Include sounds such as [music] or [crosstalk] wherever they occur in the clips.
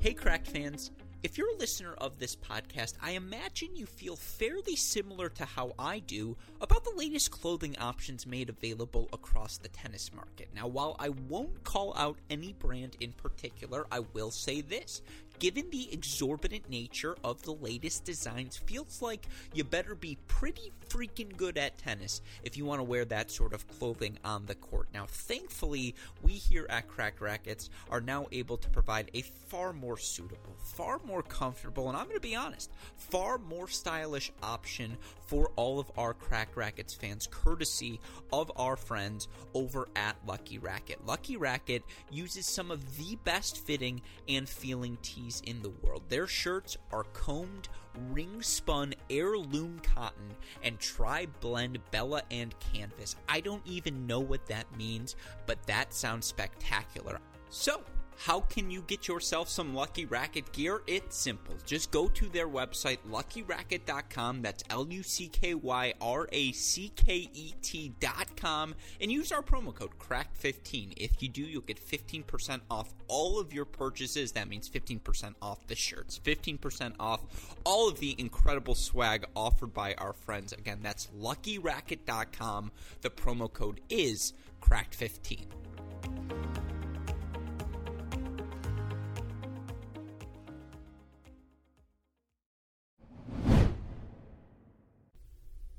Hey, Cracked fans. If you're a listener of this podcast, I imagine you feel fairly similar to how I do about the latest clothing options made available across the tennis market. Now, while I won't call out any brand in particular, I will say this given the exorbitant nature of the latest designs, feels like you better be pretty freaking good at tennis if you want to wear that sort of clothing on the court. Now, thankfully, we here at Cracked Racquets are now able to provide a far more suitable, far more comfortable, and I'm going to be honest, far more stylish option for all of our Cracked Racquets fans, courtesy of our friends over at Lucky Racket. Lucky Racket uses some of the best fitting and feeling tees in the world. Their shirts are combed, ring spun heirloom cotton and tri blend Bella and canvas. I don't even know what that means, but that sounds spectacular. So, how can you get yourself some Lucky Racket gear? It's simple. Just go to their website, luckyracket.com. That's L U C K Y R A C K E T.com. And use our promo code CRACKED15. If you do, you'll get 15% off all of your purchases. That means 15% off the shirts, 15% off all of the incredible swag offered by our friends. Again, that's luckyracket.com. The promo code is CRACKED15.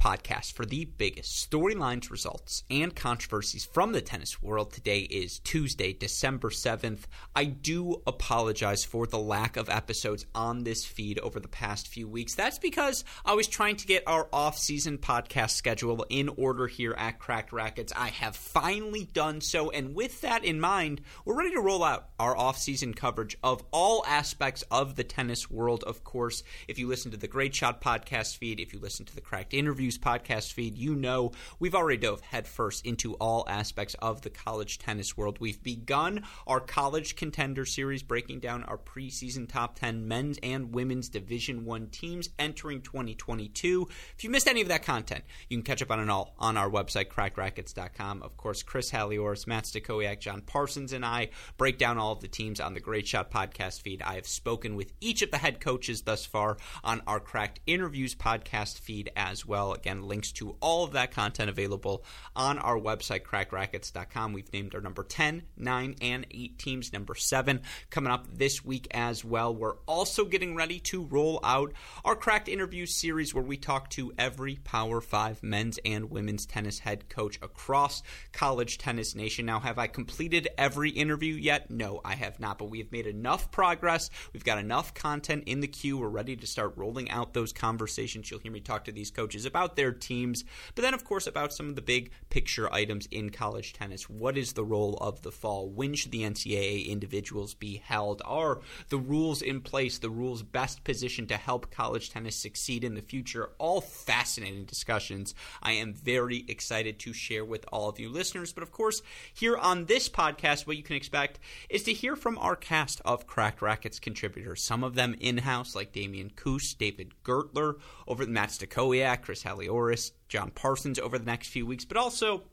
podcast for the biggest storylines, results, and controversies from the tennis world. Today is Tuesday, December 7th. I do apologize for the lack of episodes on this feed over the past few weeks. That's because I was trying to get our off-season podcast schedule in order here at Cracked Racquets. I have finally done so, and with that in mind, we're ready to roll out our off-season coverage of all aspects of the tennis world, of course. If you listen to the Great Shot podcast feed, if you listen to the Cracked Interviews podcast feed, you know we've already dove headfirst into all aspects of the college tennis world. We've begun our college contender series, breaking down our preseason top 10 men's and women's Division One teams entering 2022. If you missed any of that content, you can catch up on it all on our website, crackedracquets.com. Of course, Chris Halioris, Matt Stakoyak, John Parsons, and I break down all of the teams on the Great Shot podcast feed. I have spoken with each of the head coaches thus far on our Cracked Interviews podcast feed as well. Again, links to all of that content available on our website, crackedracquets.com. We've named our number 10, 9, and 8 teams, number 7 coming up this week as well. We're also getting ready to roll out our Cracked Interview series where we talk to every Power 5 men's and women's tennis head coach across college tennis nation. Now, have I completed every interview yet? No, I have not, but we have made enough progress. We've got enough content in the queue. We're ready to start rolling out those conversations. You'll hear me talk to these coaches about their teams, but then, of course, about some of the big picture items in college tennis. What is the role of the fall? When should the NCAA individuals be held? Are the rules in place, the rules best positioned to help college tennis succeed in the future? All fascinating discussions. I am very excited to share with all of you listeners. But of course, here on this podcast, what you can expect is to hear from our cast of Cracked Racquets contributors. Some of them in house, like Damian Koos, David Gertler, over at Matt Stakoyak, Chris Halioris, John Parsons over the next few weeks, but also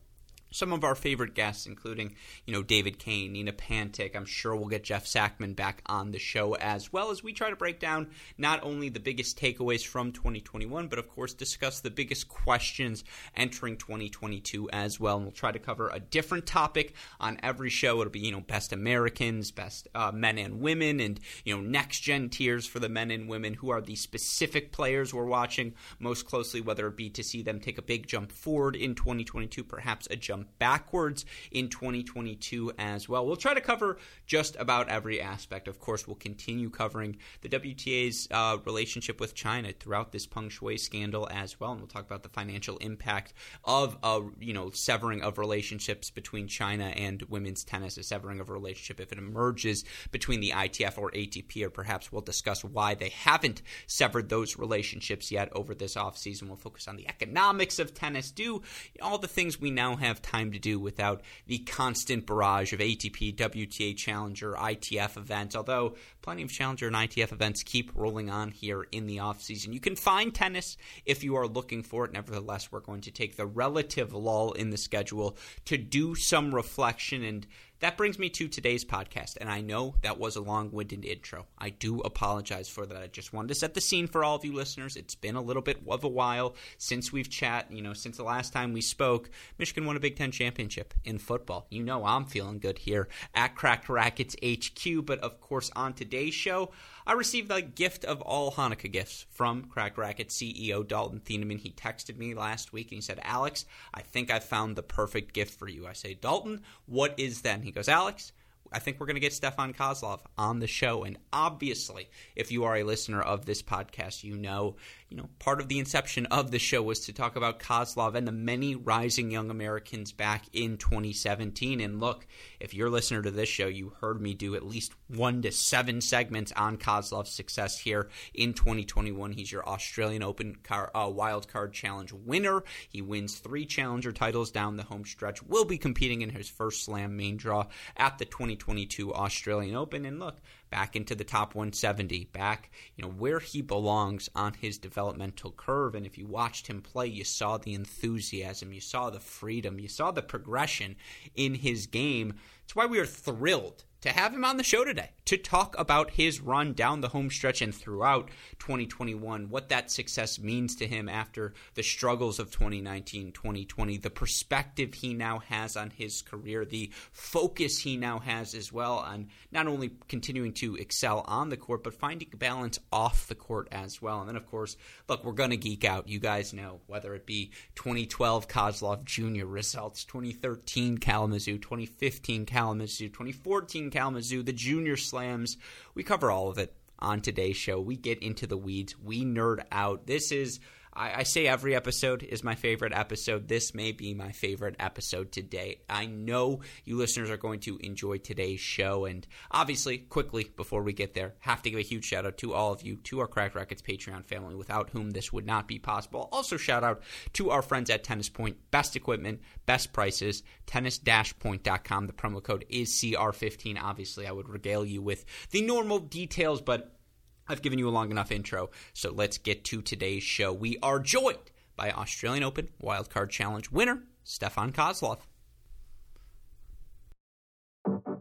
some of our favorite guests, including, you know, David Kane, Nina Pantic. I'm sure we'll get Jeff Sackmann back on the show as well as we try to break down not only the biggest takeaways from 2021, but of course discuss the biggest questions entering 2022 as well. And we'll try to cover a different topic on every show. It'll be, you know, best Americans, best uh, men and women, and, you know, next gen tiers for the men and women who are the specific players we're watching most closely, whether it be to see them take a big jump forward in 2022, perhaps a jump backwards in 2022 as well. We'll try to cover just about every aspect. Of course, we'll continue covering the WTA's uh, relationship with China throughout this Peng Shuai scandal as well, and we'll talk about the financial impact of a you know severing of relationships between China and women's tennis, a severing of a relationship if it emerges between the ITF or ATP, or perhaps we'll discuss why they haven't severed those relationships yet over this offseason. We'll focus on the economics of tennis, do all the things we now have time to do without the constant barrage of ATP, WTA Challenger, ITF events, although plenty of Challenger and ITF events keep rolling on here in the offseason. You can find tennis if you are looking for it. Nevertheless, we're going to take the relative lull in the schedule to do some reflection and that brings me to today's podcast, and I know that was a long winded intro. I do apologize for that. I just wanted to set the scene for all of you listeners. It's been a little bit of a while since we've chat. You know, since the last time we spoke, Michigan won a Big Ten championship in football. You know, I'm feeling good here at Cracked Racquets HQ, but of course, on today's show, I received the gift of all Hanukkah gifts from Cracked Racquet CEO Dalton Thieneman. He texted me last week and he said, Alex, I think I found the perfect gift for you. I say, Dalton, what is that? And he goes, Alex, I think we're going to get Stefan Kozlov on the show. And obviously, if you are a listener of this podcast, you know you know, part of the inception of the show was to talk about Kozlov and the many rising young Americans back in 2017. And look, if you're a listener to this show, you heard me do at least one to seven segments on Kozlov's success here in 2021. He's your Australian Open car, uh, Wild Card Challenge winner. He wins three challenger titles down the home stretch. Will be competing in his first slam main draw at the 2022 Australian Open. And look, back into the top 170, back, you know, where he belongs on his developmental curve. And if you watched him play, you saw the enthusiasm, you saw the freedom, you saw the progression in his game. It's why we are thrilled to have him on the show today to talk about his run down the home stretch and throughout 2021, what that success means to him after the struggles of 2019, 2020, the perspective he now has on his career, the focus he now has as well on not only continuing to excel on the court, but finding balance off the court as well. And then, of course, look, we're going to geek out. You guys know whether it be 2012 Kozlov Jr. results, 2013 Kalamazoo, 2015 Kalamazoo, 2014 Kalamazoo, the junior slams. We cover all of it on today's show. We get into the weeds, we nerd out. This is I, I, say every episode is my favorite episode. This may be my favorite episode today. I know you listeners are going to enjoy today's show. And obviously, quickly before we get there, have to give a huge shout out to all of you, to our Cracked Racquets Patreon family, without whom this would not be possible. Also, shout out to our friends at Tennis Point. Best equipment, best prices, tennis-point.com. The promo code is CR15. Obviously, I would regale you with the normal details, but I've given you a long enough intro, so let's get to today's show. We are joined by Australian Open Wildcard Challenge winner, Stefan Kozlov.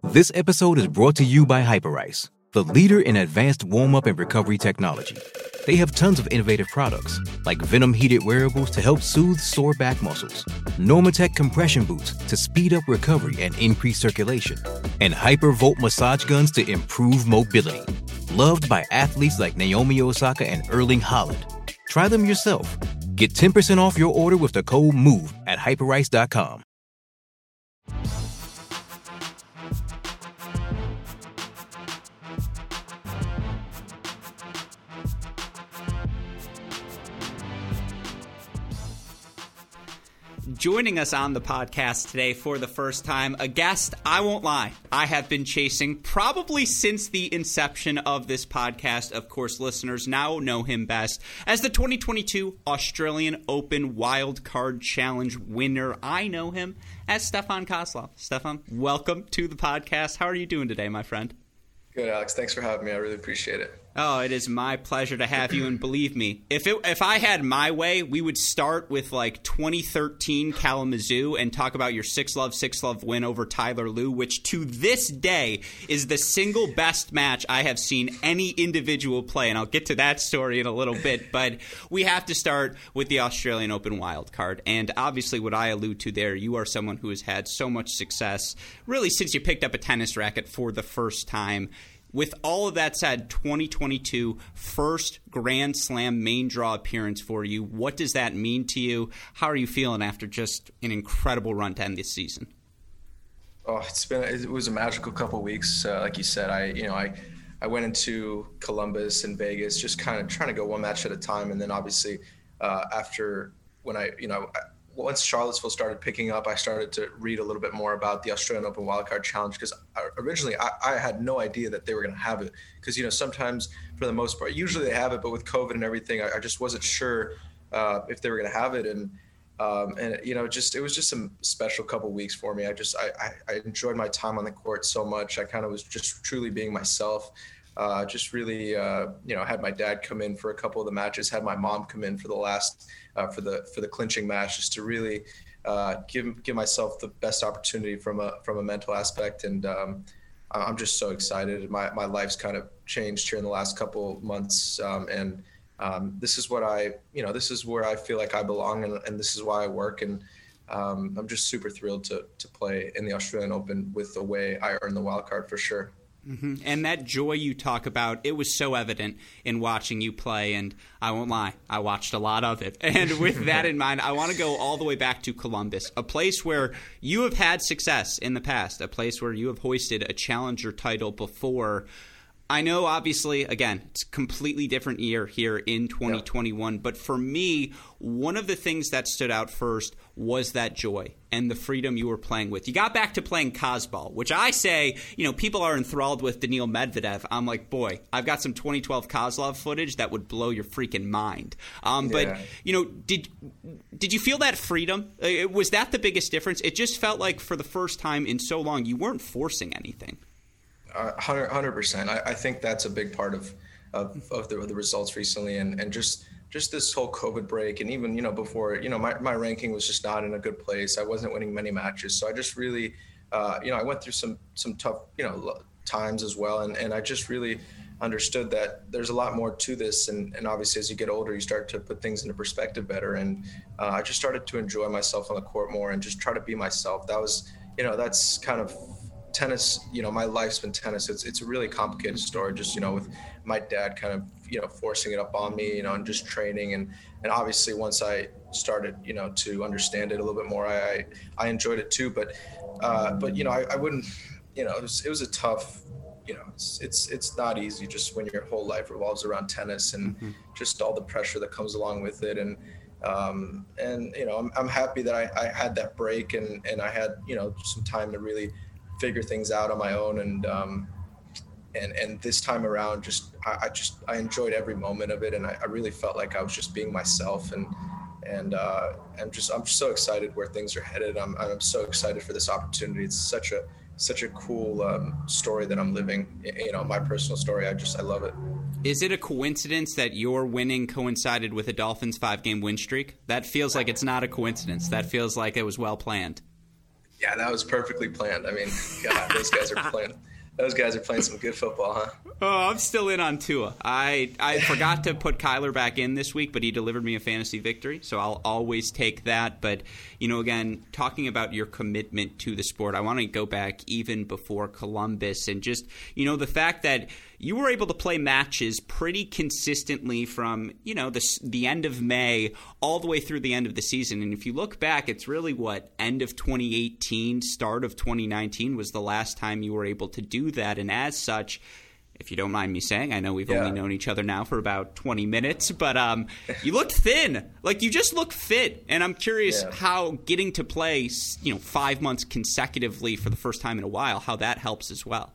This episode is brought to you by Hyperice, the leader in advanced warm up and recovery technology. They have tons of innovative products, like Venom heated wearables to help soothe sore back muscles, Normatec compression boots to speed up recovery and increase circulation, and Hypervolt massage guns to improve mobility loved by athletes like Naomi Osaka and Erling Haaland. Try them yourself. Get 10% off your order with the code MOVE at hyperice.com. Joining us on the podcast today for the first time, a guest I won't lie, I have been chasing probably since the inception of this podcast. Of course, listeners now know him best as the 2022 Australian Open Wild Card Challenge winner. I know him as Stefan Kozlov. Stefan, welcome to the podcast. How are you doing today, my friend? Good, Alex. Thanks for having me. I really appreciate it. Oh, it is my pleasure to have you. And believe me, if it, if I had my way, we would start with like 2013 Kalamazoo and talk about your six love six love win over Tyler Lue, which to this day is the single best match I have seen any individual play. And I'll get to that story in a little bit. But we have to start with the Australian Open wild card. And obviously, what I allude to there, you are someone who has had so much success really since you picked up a tennis racket for the first time with all of that said, 2022 first Grand Slam main draw appearance for you. What does that mean to you? How are you feeling after just an incredible run to end this season? Oh, it's been it was a magical couple weeks. Uh, like you said, I you know I I went into Columbus and Vegas just kind of trying to go one match at a time, and then obviously uh, after when I you know once Charlottesville started picking up, I started to read a little bit more about the Australian Open Wildcard Challenge because originally I, I, had no idea that they were going to have it. Because you know sometimes for the most part, usually they have it, but with COVID and everything, I, I just wasn't sure uh, if they were going to have it. And um, and you know just it was just a special couple weeks for me. I just I, I enjoyed my time on the court so much. I kind of was just truly being myself. Uh, just really, uh, you know, had my dad come in for a couple of the matches, had my mom come in for the last, uh, for the for the clinching match, just to really uh, give give myself the best opportunity from a from a mental aspect. And um, I'm just so excited. My my life's kind of changed here in the last couple months, um, and um, this is what I you know this is where I feel like I belong, and, and this is why I work. And um, I'm just super thrilled to to play in the Australian Open with the way I earned the wild card for sure. Mm-hmm. And that joy you talk about, it was so evident in watching you play. And I won't lie, I watched a lot of it. [laughs] And with that in mind, I want to go all the way back to Columbus, a place where you have had success in the past, a place where you have hoisted a challenger title before. I know, obviously, again, it's a completely different year here in 2021. Yep. But for me, one of the things that stood out first was that joy and the freedom you were playing with. You got back to playing Cosball, which I say, you know, people are enthralled with Daniil Medvedev. I'm like, boy, I've got some 2012 Kozlov footage that would blow your freaking mind. Um, yeah. But you know, did did you feel that freedom? Uh, was that the biggest difference? It just felt like for the first time in so long, you weren't forcing anything. Hundred percent. I, I, think that's a big part of of, of the, the results recently, and and just just this whole COVID break, and even you know before, you know my, my ranking was just not in a good place. I wasn't winning many matches, so I just really, uh, you know, I went through some some tough you know times as well, and and I just really understood that there's a lot more to this, and and obviously as you get older, you start to put things into perspective better, and uh, I just started to enjoy myself on the court more and just try to be myself. That was you know that's kind of tennis, you know, my life's been tennis. It's it's a really complicated story. Just you know, with my dad kind of you know forcing it up on me, you know, and just training and and obviously once I started you know to understand it a little bit more, I I, enjoyed it too. But uh, but you know, I, I wouldn't, you know, it was it was a tough. You know, it's, it's it's not easy just when your whole life revolves around tennis and mm-hmm. just all the pressure that comes along with it and um, and you know I'm, I'm happy that I, I had that break and and I had you know some time to really figure things out on my own. And um, and and this time around just I, I, just I enjoyed every moment of it. And I, I, really felt like I was just being myself. And and uh, I'm just I'm so excited where things are headed. I'm I'm so excited for this opportunity. It's such a such a cool um, story that I'm living you know my personal story. I just I love it. Is it a coincidence that your winning coincided with a Dolphins five game win streak? That feels like it's not a coincidence. That feels like it was well planned yeah, that was perfectly planned. I mean, [laughs] God, those guys are playing. Those guys are playing some good football, huh? Oh, I'm still in on Tua. I I [laughs] forgot to put Kyler back in this week, but he delivered me a fantasy victory, so I'll always take that. But you know, again, talking about your commitment to the sport, I want to go back even before Columbus and just you know the fact that you were able to play matches pretty consistently from you know the the end of May all the way through the end of the season. And if you look back, it's really what end of 2018, start of 2019 was the last time you were able to do that. And as such, if you don't mind me saying, I know we've yeah. only known each other now for about 20 minutes, but um, you looked thin. Like you just look fit. And I'm curious yeah. how getting to play, you know, five months consecutively for the first time in a while, how that helps as well.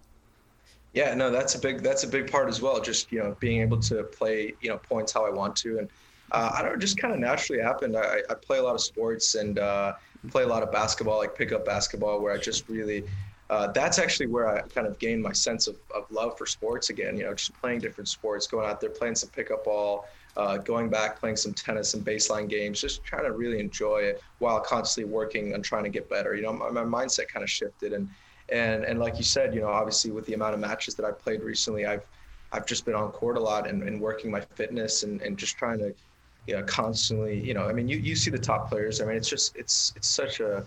Yeah, no, that's a big that's a big part as well. Just you know, being able to play you know points how I want to, and uh, I don't know, just kind of naturally happened. I, I play a lot of sports and uh, play a lot of basketball, like pick up basketball, where I just really. Uh, that's actually where I kind of gained my sense of, of love for sports again. You know, just playing different sports, going out there, playing some pickup ball, uh, going back, playing some tennis and baseline games, just trying to really enjoy it while constantly working on trying to get better. You know, my, my mindset kind of shifted, and and and like you said, you know, obviously with the amount of matches that I've played recently, I've I've just been on court a lot and, and working my fitness and, and just trying to, you know, constantly, you know, I mean, you, you see the top players. I mean, it's just it's it's such a,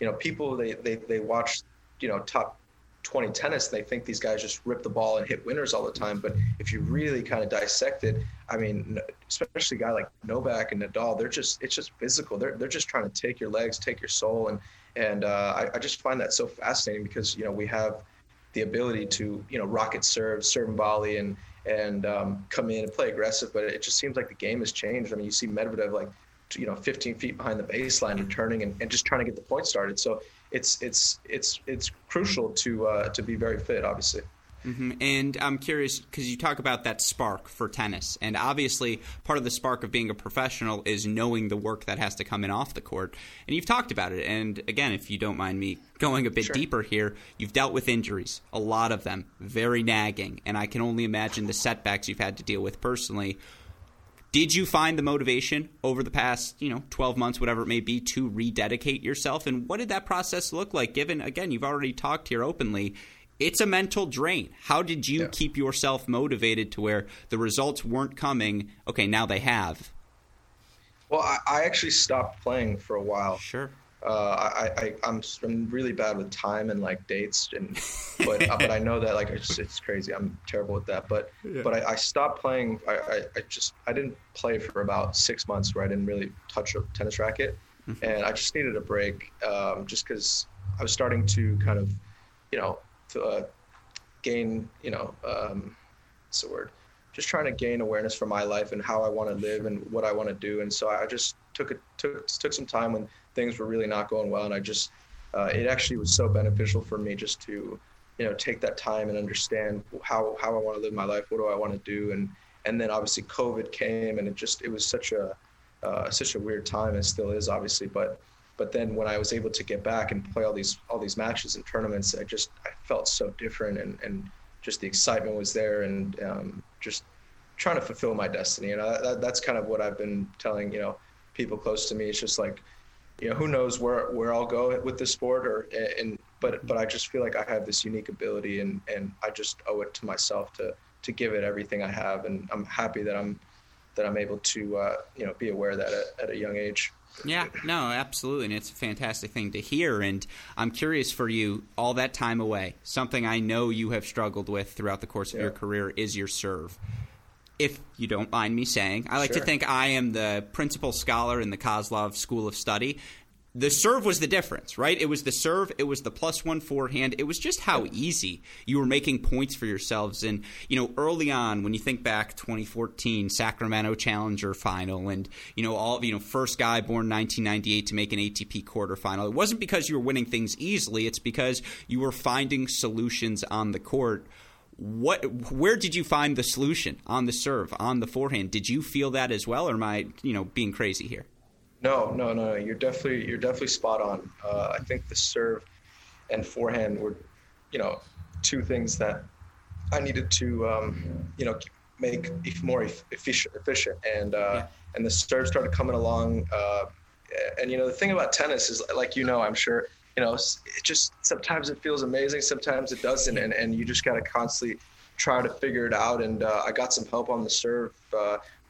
you know, people they they they watch, you know, top 20 tennis they think these guys just rip the ball and hit winners all the time. But if you really kind of dissect it, I mean, especially a guy like Novak and Nadal, they're just it's just physical. They're they're just trying to take your legs, take your soul, and and uh, I, I, just find that so fascinating because you know we have the ability to you know rocket serve, serve and volley, and and um, come in and play aggressive. But it just seems like the game has changed. I mean, you see Medvedev like you know 15 feet behind the baseline, returning and, and just trying to get the point started. So it's it's it's it's crucial to uh, to be very fit, obviously. Mm-hmm. And I'm curious because you talk about that spark for tennis, and obviously part of the spark of being a professional is knowing the work that has to come in off the court. And you've talked about it. And again, if you don't mind me going a bit sure. deeper here, you've dealt with injuries, a lot of them, very nagging, and I can only imagine the setbacks you've had to deal with personally. Did you find the motivation over the past, you know, 12 months, whatever it may be, to rededicate yourself? And what did that process look like? Given, again, you've already talked here openly, it's a mental drain. How did you yeah. keep yourself motivated to where the results weren't coming? Okay, now they have. Well, I, I actually stopped playing for a while. Sure. Uh, I, I I'm I'm really bad with time and like dates and but uh, but I know that like it's, it's crazy. I'm terrible with that. But yeah. but I, I, stopped playing. I, I, I, just I didn't play for about six months where I didn't really touch a tennis racket, mm-hmm. and I just needed a break. Um, just because I was starting to kind of, you know, to uh, gain you know, um, what's the word? Just trying to gain awareness for my life and how I want to live and what I want to do. And so I just took it took took some time when things were really not going well, and I just uh, it actually was so beneficial for me just to you know take that time and understand how how I want to live my life, what do I want to do, and and then obviously COVID came, and it just it was such a uh, such a weird time, and still is obviously, but but then when I was able to get back and play all these all these matches and tournaments, I just I felt so different, and and just the excitement was there, and um, just trying to fulfill my destiny. And I, that, that's kind of what I've been telling you know people close to me. It's just like you know, who knows where where I'll go with this sport, or and but but I just feel like I have this unique ability, and and I just owe it to myself to to give it everything I have, and I'm happy that I'm that I'm able to uh, you know be aware of that at, at a young age. Yeah, no, absolutely. And it's a fantastic thing to hear. And I'm curious for you, all that time away, something I know you have struggled with throughout the course of yeah. your career is your serve if you don't mind me saying. I like sure. to think I am the principal scholar in the Kozlov School of Study. The serve was the difference, right? It was the serve, it was the plus one forehand. It was just how easy you were making points for yourselves. And, you know, early on, when you think back 2014 Sacramento Challenger final and, you know, all, you know, first guy born 1998 to make an ATP quarterfinal, it wasn't because you were winning things easily, it's because you were finding solutions on the court what where did you find the solution on the serve on the forehand did you feel that as well or am i you know being crazy here no no no you're definitely you're definitely spot on uh, i think the serve and forehand were you know two things that i needed to um, you know make more efficient efficient and uh, yeah. and the serve started coming along uh, and you know the thing about tennis is like you know i'm sure you know, it just sometimes it feels amazing, sometimes it doesn't, and and you just got to constantly try to figure it out. And uh, I got some help on the serve.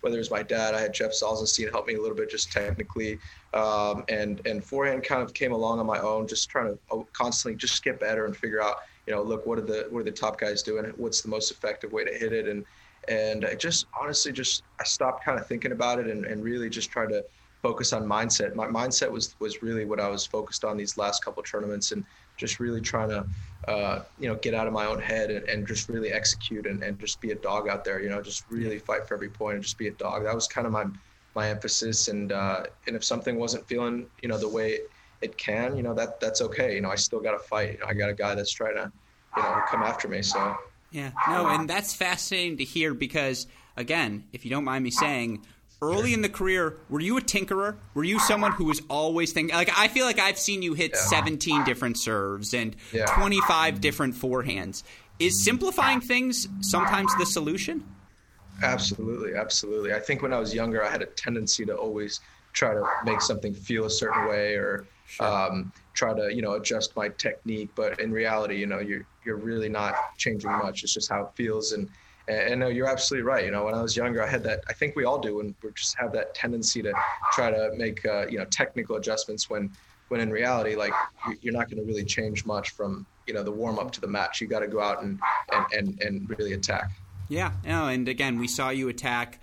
Whether it was my dad, I had Jeff Salzenstein help me a little bit just technically, um, and and forehand kind of came along on my own, just trying to uh, constantly just get better and figure out, you know, look what are the what are the top guys doing, what's the most effective way to hit it, and and I just honestly just I stopped kind of thinking about it and, and really just tried to focus on mindset. My mindset was was really what I was focused on these last couple tournaments and just really trying to uh, you know get out of my own head and, and just really execute and, and just be a dog out there. You know, just really fight for every point and just be a dog. That was kind of my my emphasis. And uh, and if something wasn't feeling you know the way it can, you know that that's okay. You know, I still got to fight. You know, I got a guy that's trying to you know come after me. So yeah, no, and that's fascinating to hear because again, if you don't mind me saying early in the career, were you a tinkerer? Were you someone who was always thinking? Like, I feel like I've seen you hit yeah. 17 different serves and yeah. 25 different forehands. Is simplifying things sometimes the solution? Absolutely, absolutely. I think when I was younger, I had a tendency to always try to make something feel a certain way or sure. um, try to, you know, adjust my technique. But in reality, you know, you're you're really not changing much. It's just how it feels and and, no, you're absolutely right. You know, when I was younger, I had that. I think we all do, and we just have that tendency to try to make uh, you know technical adjustments when when in reality, like you're not going to really change much from you know the warm up to the match. You got to go out and, and and and really attack. Yeah, no, and again, we saw you attack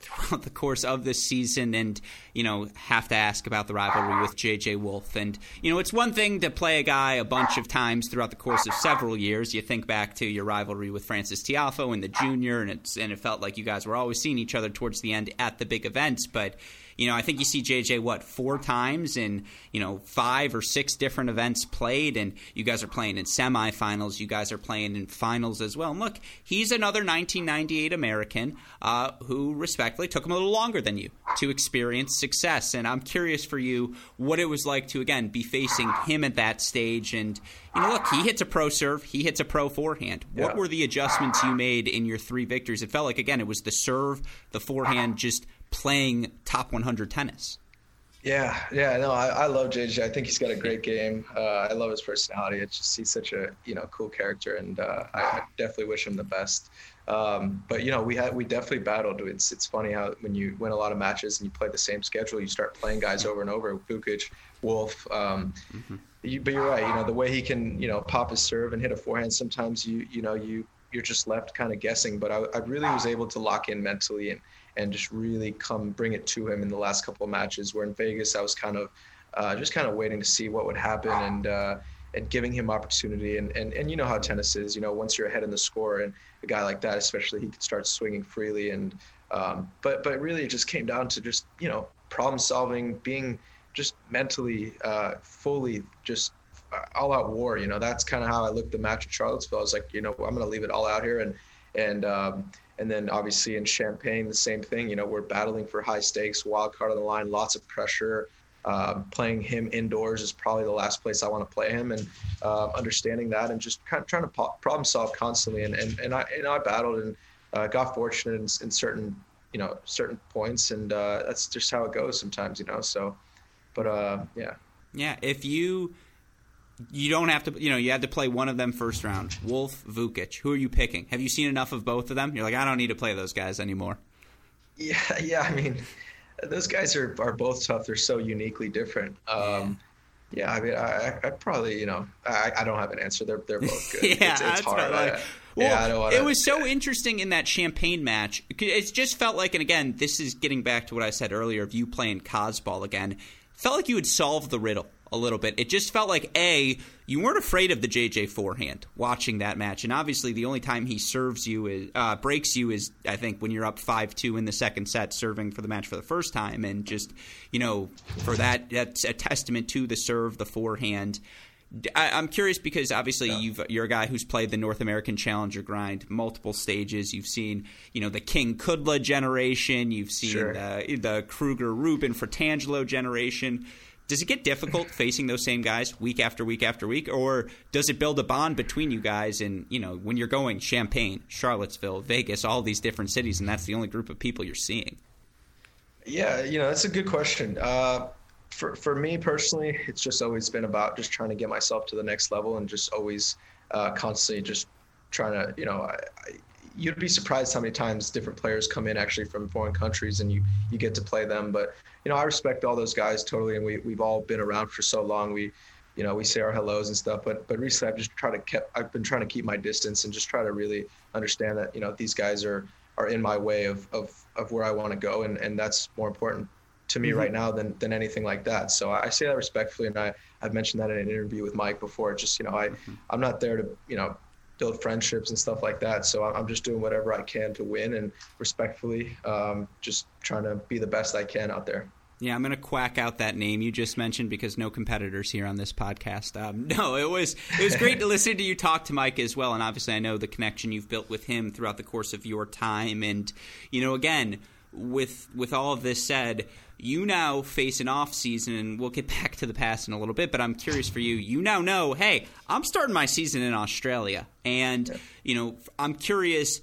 throughout the course of this season and you know have to ask about the rivalry with JJ Wolf. And you know it's one thing to play a guy a bunch of times throughout the course of several years. You think back to your rivalry with Francis Tiafoe in the junior and it's and it felt like you guys were always seeing each other towards the end at the big events. But you know, I think you see JJ what four times in you know five or six different events played, and you guys are playing in semifinals. You guys are playing in finals as well. And look, he's another 1998 American uh, who respectfully took him a little longer than you to experience success. And I'm curious for you what it was like to again be facing him at that stage. And you know, look, he hits a pro serve, he hits a pro forehand. What were the adjustments you made in your three victories? It felt like again it was the serve, the forehand, just playing top 100 tennis. Yeah, yeah, no, I, I love JJ. I think he's got a great game. Uh, I love his personality. It's just he's such a you know cool character, and uh, I, definitely wish him the best. Um, but you know, we had we definitely battled. It's it's funny how when you win a lot of matches and you play the same schedule, you start playing guys over and over. Vukic, Wolf. Um, you, but you're right. You know the way he can you know pop his serve and hit a forehand. Sometimes you you know you you're just left kind of guessing. But I, I really was able to lock in mentally and and just really come bring it to him in the last couple of matches. Where in Vegas, I was kind of uh, just kind of waiting to see what would happen and uh, and giving him opportunity. And, and and you know how tennis is. You know, once you're ahead in the score, and a guy like that, especially, he could start swinging freely. And um, but but really, it just came down to just you know problem solving, being just mentally uh, fully just uh, all out war. You know, that's kind of how I looked the match at Charlottesville. I was like, you know, I'm going to leave it all out here and and um, and then obviously in Champaign, the same thing. You know, we're battling for high stakes, wild card on the line, lots of pressure. Um, playing him indoors is probably the last place I want to play him, and uh, understanding that and just kind of trying to problem solve constantly. And and and I and I battled and uh, got fortunate in, in certain you know certain points, and uh, that's just how it goes sometimes. You know, so but uh, yeah. Yeah, if you you don't have to, you know, you had to play one of them first round. Wolf, Vukic. Who are you picking? Have you seen enough of both of them? You're like, I don't need to play those guys anymore. Yeah, [laughs] yeah. I mean, those guys are, are both tough. They're so uniquely different. Um, yeah. I mean, I, I probably, you know, I, I don't have an answer. They're they're both [laughs] good. yeah, it's, it's that's hard. I- well, yeah, I don't wanna, it was so interesting in that Champaign match. It just felt like, and again, this is getting back to what I said earlier of you playing Cosball again. Felt like you had solved the riddle a little bit. It just felt like a you weren't afraid of the JJ forehand watching that match, and obviously the only time he serves you is uh, breaks you is I think when you're up five two in the second set, serving for the match for the first time, and just you know for that that's a testament to the serve, the forehand. I, I'm curious because obviously you've, you're a guy who's played the North American Challenger grind multiple stages. You've seen, you know, the King Kudla generation. You've seen Sure. the, the Krueger Rubin Fratangelo generation. Does it get difficult [laughs] facing those same guys week after week after week, or does it build a bond between you guys? And you know, when you're going Champaign, Charlottesville, Vegas, all these different cities, and that's the only group of people you're seeing. Yeah, you know, that's a good question. Uh, for for me personally, it's just always been about just trying to get myself to the next level and just always uh, constantly just trying to, you know, I, I, you'd be surprised how many times different players come in actually from foreign countries and you you get to play them. But you know, I respect all those guys totally, and we we've all been around for so long. We you know, we say our hellos and stuff, but but recently I've just tried to kept I've been trying to keep my distance and just try to really understand that you know these guys are are in my way of of, of where I want to go, and and that's more important to me mm-hmm. right now than than anything like that. So I say that respectfully, and I I've mentioned that in an interview with Mike before. Just you know, I mm-hmm. I'm not there to you know build friendships and stuff like that. So I'm just doing whatever I can to win and respectfully, um, just trying to be the best I can out there. Yeah, I'm going to quack out that name you just mentioned because no competitors here on this podcast. Um, [laughs] no, it was it was great to [laughs] listen to you talk to Mike as well, and obviously I know the connection you've built with him throughout the course of your time. And you know, again, with with all of this said, you now face an off season, and we'll get [laughs] back to the past in a little bit. But I'm curious for you. You now know, hey, I'm starting my season in Australia, and you know, I'm curious,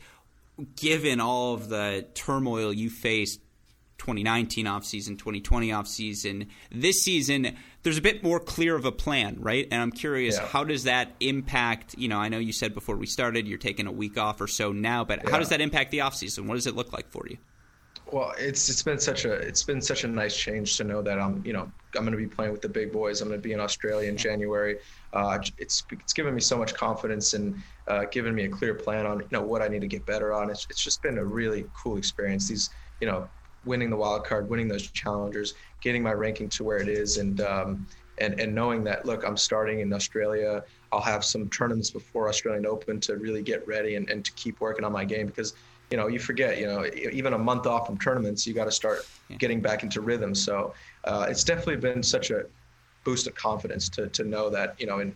given all of the turmoil you faced 2019 offseason, 2020 offseason. This season, there's a bit more clear of a plan, right? And I'm curious, Yeah. how does that impact? You know, I know you said before we started you're taking a week off or so now, but how does that impact the offseason? What does it look like for you? Well, it's it's been such a it's been such a nice change to know that I'm you know I'm going to be playing with the big boys. I'm going to be in Australia in January. Uh, it's it's given me so much confidence and uh, given me a clear plan on you know what I need to get better on. It's it's just been a really cool experience. These you know winning the wild card, winning those challengers, getting my ranking to where it is, and um, and and knowing that look, I'm starting in Australia. I'll have some tournaments before Australian Open to really get ready and, and to keep working on my game because you know, you forget, you know, even a month off from tournaments, you got to start getting back into rhythm. So uh, it's definitely been such a boost of confidence to to know that, you know, in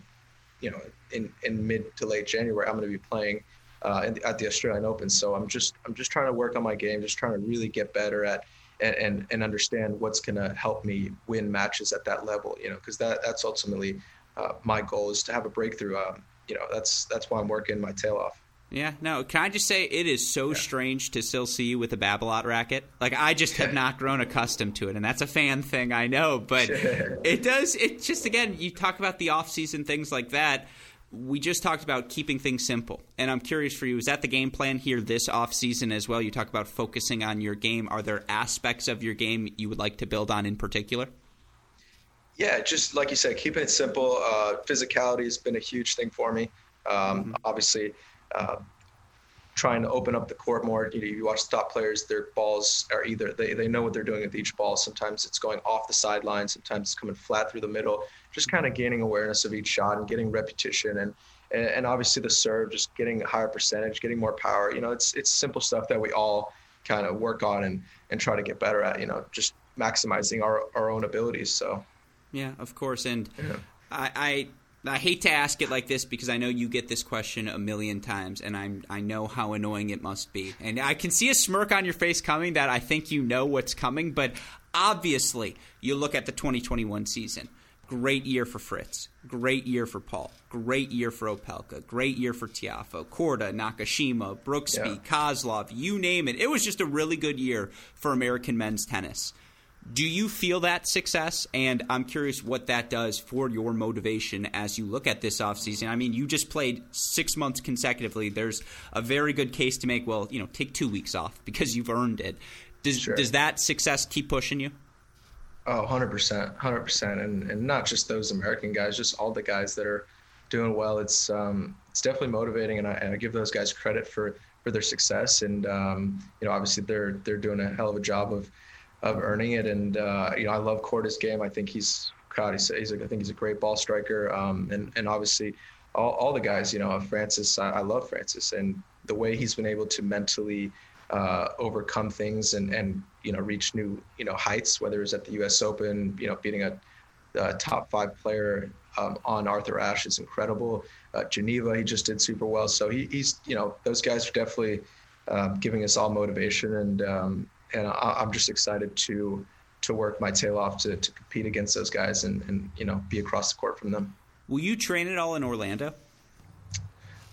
you know, in in mid to late January, I'm going to be playing uh, the, at the Australian Open. So I'm just I'm just trying to work on my game, just trying to really get better at and and, and understand what's going to help me win matches at that level. You know, because that that's ultimately uh, my goal is to have a breakthrough. Um, you know, that's that's why I'm working my tail off. Yeah, no. Can I just say it is so yeah. strange to still see you with a Babolat racket? Like I just have [laughs] not grown accustomed to it, and that's a fan thing, I know. But it does. It just again, you talk about the off season things like that we just talked about keeping things simple. And I'm curious for you, is that the game plan here this offseason as well? You talk about focusing on your game. Are there aspects of your game you would like to build on in particular? Yeah, just like you said, keeping it simple. Uh, physicality has been a huge thing for me. Um, mm-hmm. Obviously, uh, trying to open up the court more. You know, you watch top players; their balls are either they, they know what they're doing with each ball. Sometimes it's going off the sideline. Sometimes it's coming flat through the middle just kind of gaining awareness of each shot and getting repetition and, and and obviously the serve, just getting a higher percentage, getting more power. You know, it's it's simple stuff that we all kind of work on and and try to get better at. You know, just maximizing our our own abilities. So. Yeah, of course, and yeah. I, I hate to ask it like this because I know you get this question a million times, and I'm I know how annoying it must be, and I can see a smirk on your face coming that I think you know what's coming. But obviously, you look at the 2021 season. Great year for Fritz. Great year for Paul. Great year for Opelka. Great year for Tiafoe, Korda, Nakashima, Brooksby, yeah. Kozlov, you name it. It was just a really good year for American men's tennis. Do you feel that success? And I'm curious what that does for your motivation as you look at this offseason. I mean, you just played six months consecutively. There's a very good case to make. Well, you know, take two weeks off because you've earned it. Does, sure. does that success keep pushing you? Oh, 100%, 100%. And, and not just those American guys, just all the guys that are doing well. It's, um, it's definitely motivating. And I, and I give those guys credit for, for their success. And, um, you know, obviously they're, they're doing a hell of a job of, of earning it. And, uh, you know, I love Korda's game. I think he's, God, he's, he's a, I think he's a great ball striker. Um, and, and obviously all, all the guys, you know, Francis, I, I love Francis, and the way he's been able to mentally, uh, overcome things and, and you know reach new you know heights, whether it's at the U.S. Open, you know beating a, a top five player um, on Arthur Ashe is incredible. Uh, Geneva, he just did super well. So he, he's you know those guys are definitely uh, giving us all motivation, and um, and I, I'm just excited to to work my tail off to, to compete against those guys and, and you know be across the court from them. Will you train it all in Orlando?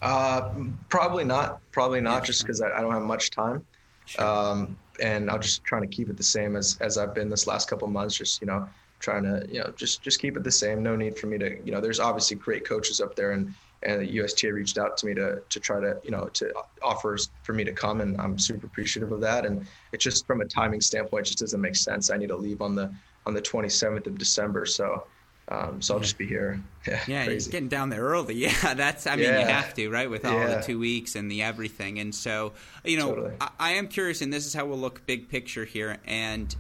Uh, probably not. Probably not, just because I, I, don't have much time. Sure. Um, and I'm just trying to keep it the same as as I've been this last couple months. Just you know, trying to you know just just keep it the same. No need for me to you know. There's obviously great coaches up there, and and the USTA reached out to me to to try to you know to offer for me to come, and I'm super appreciative of that. And it just from a timing standpoint, just doesn't make sense. I need to leave on the on the 27th of December, so um, so I'll just be here. [laughs] Yeah, yeah you're getting down there early. [laughs] Yeah, that's. I mean, yeah. you have to, right, with all yeah. the two weeks and the everything. And so, you know, totally. I, I, am curious, and this is how we'll look big picture here. And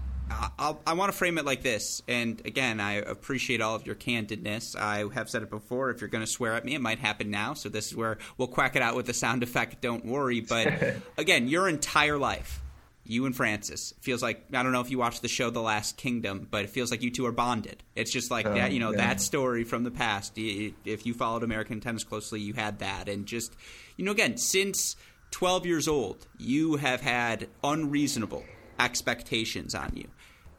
I'll, i want to frame it like this. And again, I appreciate all of your candidness. I have said it before. If you're going to swear at me, it might happen now. So this is where we'll quack it out with the sound effect. Don't worry. But [laughs] again, your entire life you and Francis feels like I don't know if you watched the show The Last Kingdom, but it feels like you two are bonded. It's just like that, um, you know, yeah. that story from the past. If you followed American tennis closely, you had that, and just you know, again, since 12 years old, you have had unreasonable expectations on you.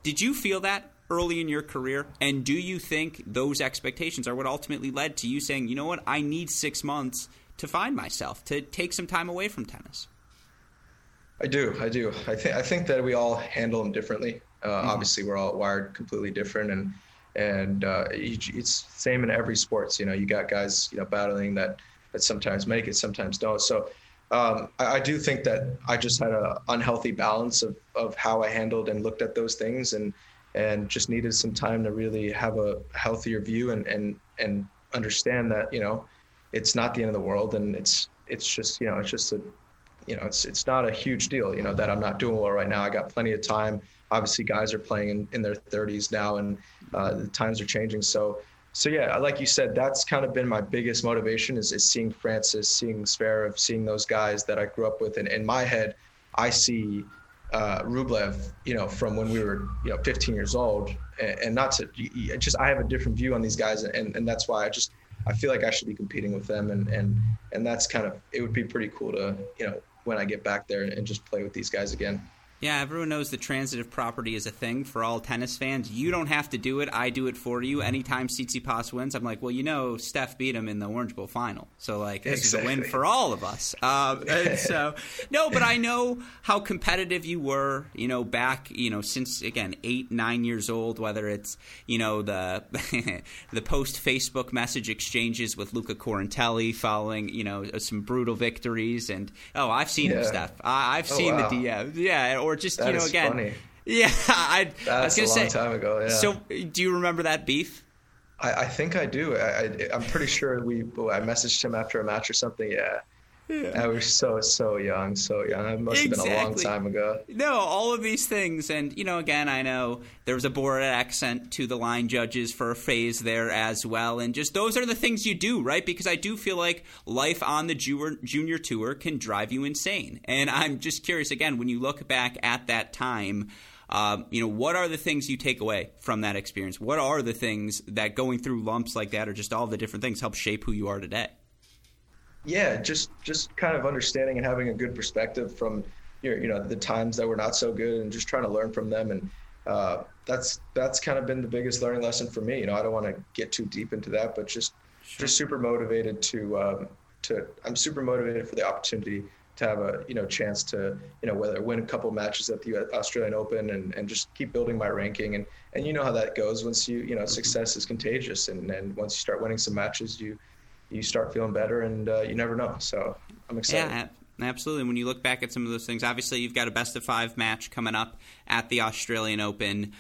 Did you feel that early in your career? And do you think those expectations are what ultimately led to you saying, you know what, I need six months to find myself, to take some time away from tennis? I do. I do. I think I think that we all handle them differently. Uh, mm-hmm. Obviously, we're all wired completely different, and and uh, it's same in every sports. You know, you got guys you know battling that that sometimes make it, sometimes don't. So um, I, I, do think that I just had an unhealthy balance of of how I handled and looked at those things, and and just needed some time to really have a healthier view and and and understand that you know it's not the end of the world, and it's it's just you know it's just a you know, it's it's not a huge deal, you know, that I'm not doing well right now. I got plenty of time. Obviously, guys are playing in, in their 30s now, and uh, the times are changing. So, so yeah, like you said, that's kind of been my biggest motivation is, is seeing Francis, seeing Zverev, seeing those guys that I grew up with. And in my head, I see uh, Rublev, you know, from when we were, you know, 15 years old, and, and not to just I have a different view on these guys, and and that's why I just I feel like I should be competing with them, and and and that's kind of it would be pretty cool to you know when I get back there and just play with these guys again. Yeah, everyone knows the transitive property is a thing for all tennis fans. You don't have to do it. I do it for you. Anytime Tsitsipas wins, I'm like, well, you know, Steph beat him in the Orange Bowl final. So, like, this exactly. is a win for all of us. Um, [laughs] so, no, but I know how competitive you were, you know, back, you know, since, again, eight, nine years old, whether it's, you know, the [laughs] the post Facebook message exchanges with Luca Corinteli following, you know, some brutal victories. And, oh, I've seen yeah. him, Steph. I, have oh, seen wow. the DMs. Yeah, or just that you know again. Funny. [laughs] Yeah, I, I was gonna say. time ago. Yeah. So, do you remember that beef? I, I think I do. I, I, am pretty sure we. I messaged him after a match or something. Yeah. Yeah. I was so so young, so young. It must exactly. have been a long time ago. No, all of these things, and you know, again, I know there was a Borat accent to the line judges for a phase there as well, and just those are the things you do, right? Because I do feel like life on the junior, junior tour can drive you insane, and I'm just curious again when you look back at that time. Um, you know, what are the things you take away from that experience? What are the things that going through lumps like that, or just all the different things, help shape who you are today? Yeah, just just kind of understanding and having a good perspective from your you know the times that were not so good and just trying to learn from them and uh, that's that's kind of been the biggest learning lesson for me. You know, I don't want to get too deep into that, but just sure. just super motivated to um, to I'm super motivated for the opportunity to have a you know chance to you know whether win a couple matches at the Australian Open and, and just keep building my ranking and and you know how that goes once you you know success is contagious and and once you start winning some matches you you start feeling better, and uh, you never know. So I'm excited. Yeah, absolutely. When you look back at some of those things, obviously you've got a best of five match coming up at the Australian Open.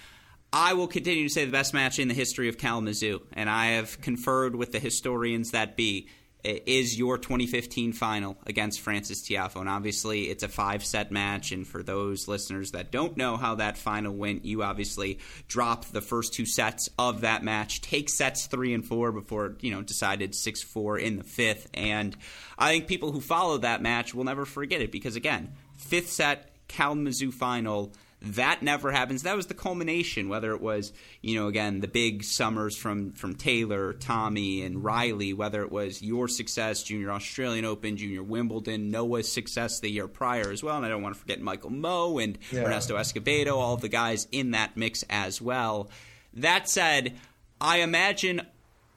I will continue to say the best match in the history of Kalamazoo, and I have conferred with the historians that be Uh, is your 2015 final against Frances Tiafoe. And obviously, it's a five set match. And for those listeners that don't know how that final went, you obviously dropped the first two sets of that match, take sets three and four before, you know, decided 6 4 in the fifth. And I think people who follow that match will never forget it because, again, fifth set Kalamazoo final that never happens. That was the culmination, whether it was, you know, again, the big summers from, from Taylor, Tommy, and Reilly, whether it was your success, Junior Australian Open, Junior Wimbledon, Noah's success the year prior as well. And I don't want to forget Michael Mmoh and yeah. Ernesto Escobedo, all of the guys in that mix as well. That said, I imagine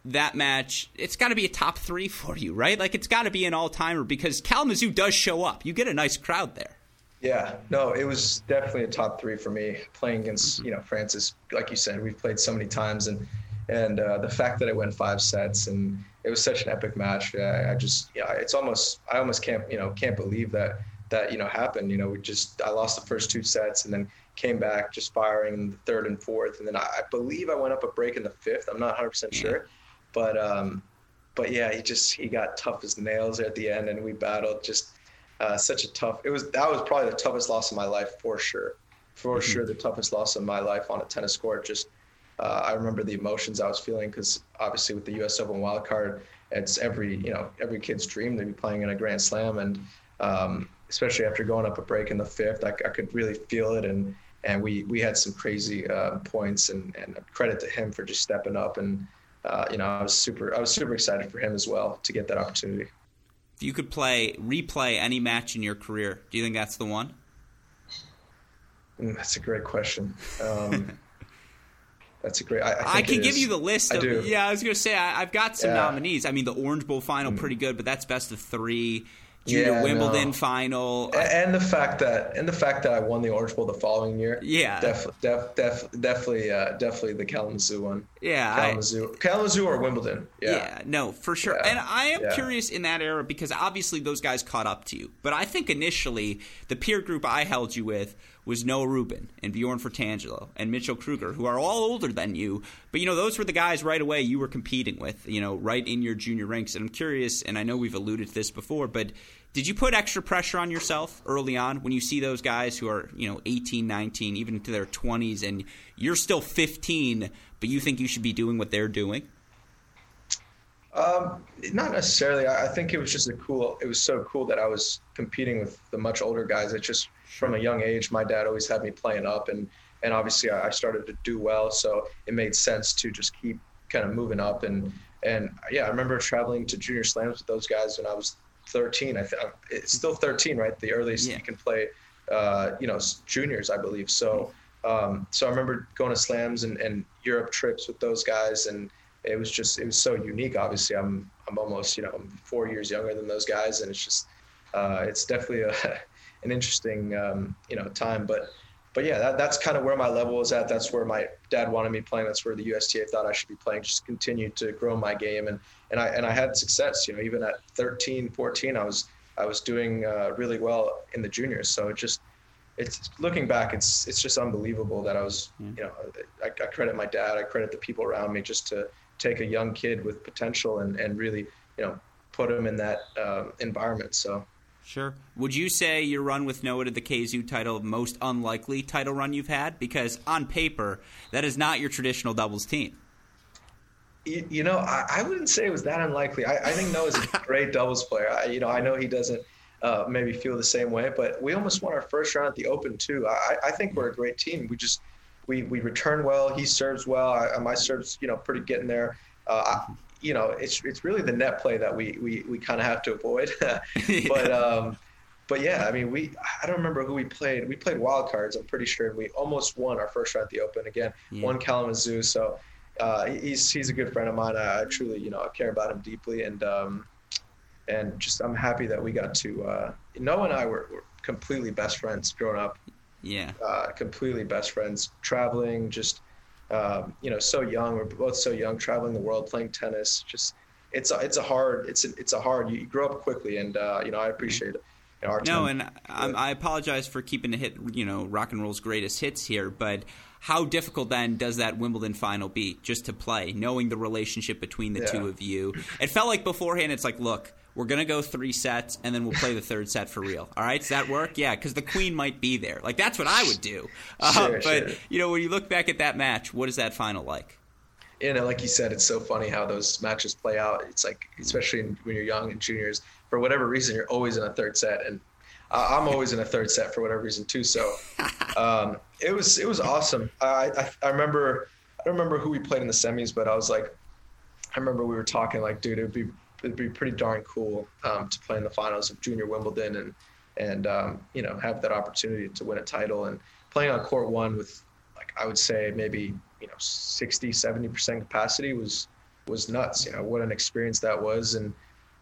that match, it's got to be a top three for you, right? Like, it's got to be an all timer because Kalamazoo does show up. You get a nice crowd there. Yeah, no, it was definitely a top three for me playing against you know Frances. Like you said, we've played so many times, and and uh, the fact that it went five sets and it was such an epic match. I, I just yeah, it's almost I almost can't you know can't believe that that you know happened. You know, we just I lost the first two sets and then came back just firing in the third and fourth, and then I, I believe I went up a break in the fifth. I'm not 100 percent sure, but um, but yeah, he just he got tough as nails at the end, and we battled just uh, such a tough. It was that was probably the toughest loss of my life for sure, for mm-hmm. sure the toughest loss of my life on a tennis court. Just uh, I remember the emotions I was feeling because obviously with the U.S. Open wildcard, it's every you know every kid's dream to be playing in a Grand Slam, and um, especially after going up a break in the fifth, I, I could really feel it, and and we we had some crazy uh, points, and and credit to him for just stepping up, and uh, you know I was super I was super excited for him as well to get that opportunity. If you could play replay any match in your career, do you think that's the one? Mm, that's a great question. Um, [laughs] that's a great. I, I, I can give you the list. Of, yeah, I was going to say I, have got some yeah. nominees. I mean, the Orange Bowl final, mm. pretty good, but that's best of three junior yeah, Wimbledon no. final, and the fact that and the fact that I won the Orange Bowl the following year. Yeah, definitely, def, def, definitely, uh, definitely the Kalamazoo one. Yeah, Kalamazoo, I, Kalamazoo or Wimbledon. Yeah. yeah, no, for sure. Yeah. And I am curious in that era because obviously those guys caught up to you, but I think initially the peer group I held you with was Noah Rubin and Bjorn Fratangelo and Mitchell Krueger, who are all older than you. But you know, those were the guys right away you were competing with, you know, right in your junior ranks. And I'm curious, and I know we've alluded to this before, but did you put extra pressure on yourself early on when you see those guys who are, you know, 18, 19, even into their 20s, and you're still 15, but you think you should be doing what they're doing? Um, not necessarily. I think it was just a cool. It was so cool that I was competing with the much older guys. It just from a young age, my dad always had me playing up, and and obviously I started to do well, so it made sense to just keep kind of moving up. And and yeah, I remember traveling to junior slams with those guys when I was 13. I think it's still 13, right? The earliest yeah. you can play, uh, you know, juniors, I believe. So um, so I remember going to slams and, and Europe trips with those guys, and it was just it was so unique. Obviously, I'm I'm almost you know I'm four years younger than those guys, and it's just uh, it's definitely a, [laughs] an interesting um, you know time. But but yeah, that, that's kind of where my level is at. That's where my dad wanted me playing. That's where the USTA thought I should be playing. Just continue to grow my game, and and I and I had success. You know, even at 13, 14, I was I was doing uh, really well in the juniors. So it just it's looking back, it's it's just unbelievable that I was. Yeah. You know, I, I credit my dad. I credit the people around me just to take a young kid with potential and and really you know put him in that um, environment. So Sure. Would you say your run with Noah to the KZU title most unlikely title run you've had? Because on paper, that is not your traditional doubles team. You, you know, I, I, wouldn't say it was that unlikely. I, I think Noah's a [laughs] great doubles player. I, you know, I know he doesn't uh, maybe feel the same way, but we almost won our first round at the Open too. I, I think we're a great team. We just we we return well. He serves well. I, my serves, you know, pretty getting there. Uh, you know, it's it's really the net play that we we, we kind of have to avoid. [laughs] [laughs] but um, but yeah, I mean, we I don't remember who we played. We played wild cards. I'm pretty sure we almost won our first round at the Open again. Yeah. Won Kalamazoo, so uh, he's he's a good friend of mine. I, I truly you know care about him deeply, and um, and just I'm happy that we got to. Uh, Noah and I were, were completely best friends growing up. Yeah. Uh, completely best friends, traveling, just um, you know, so young. We're both so young, traveling the world, playing tennis. Just it's a, it's a hard it's a, it's a hard. You, grow up quickly, and uh, you know I appreciate it. You know, no, and I apologize for keeping the hit, you know, rock and roll's greatest hits here, but how difficult then does that Wimbledon final be just to play, knowing the relationship between the yeah. two of you? It felt like beforehand, it's like, look, we're gonna go three sets and then we'll play the third set for real. All right, does that work? Yeah, because the queen might be there. Like that's what I would do. Uh, sure, but sure. you know, when you look back at that match, what is that final like? You know, like you said, it's so funny how those matches play out. It's like, especially when you're young and juniors, for whatever reason, you're always in a third set, and I'm always in a third set for whatever reason too. So [laughs] um, it was it was awesome. I, I, I remember I don't remember who we played in the semis, but I was like, I remember we were talking like, dude, it would be it'd be pretty darn cool um, to play in the finals of Junior Wimbledon and and um, you know have that opportunity to win a title and playing on court one with like I would say maybe you know 60 70 percent capacity was was nuts. You know what an experience that was and.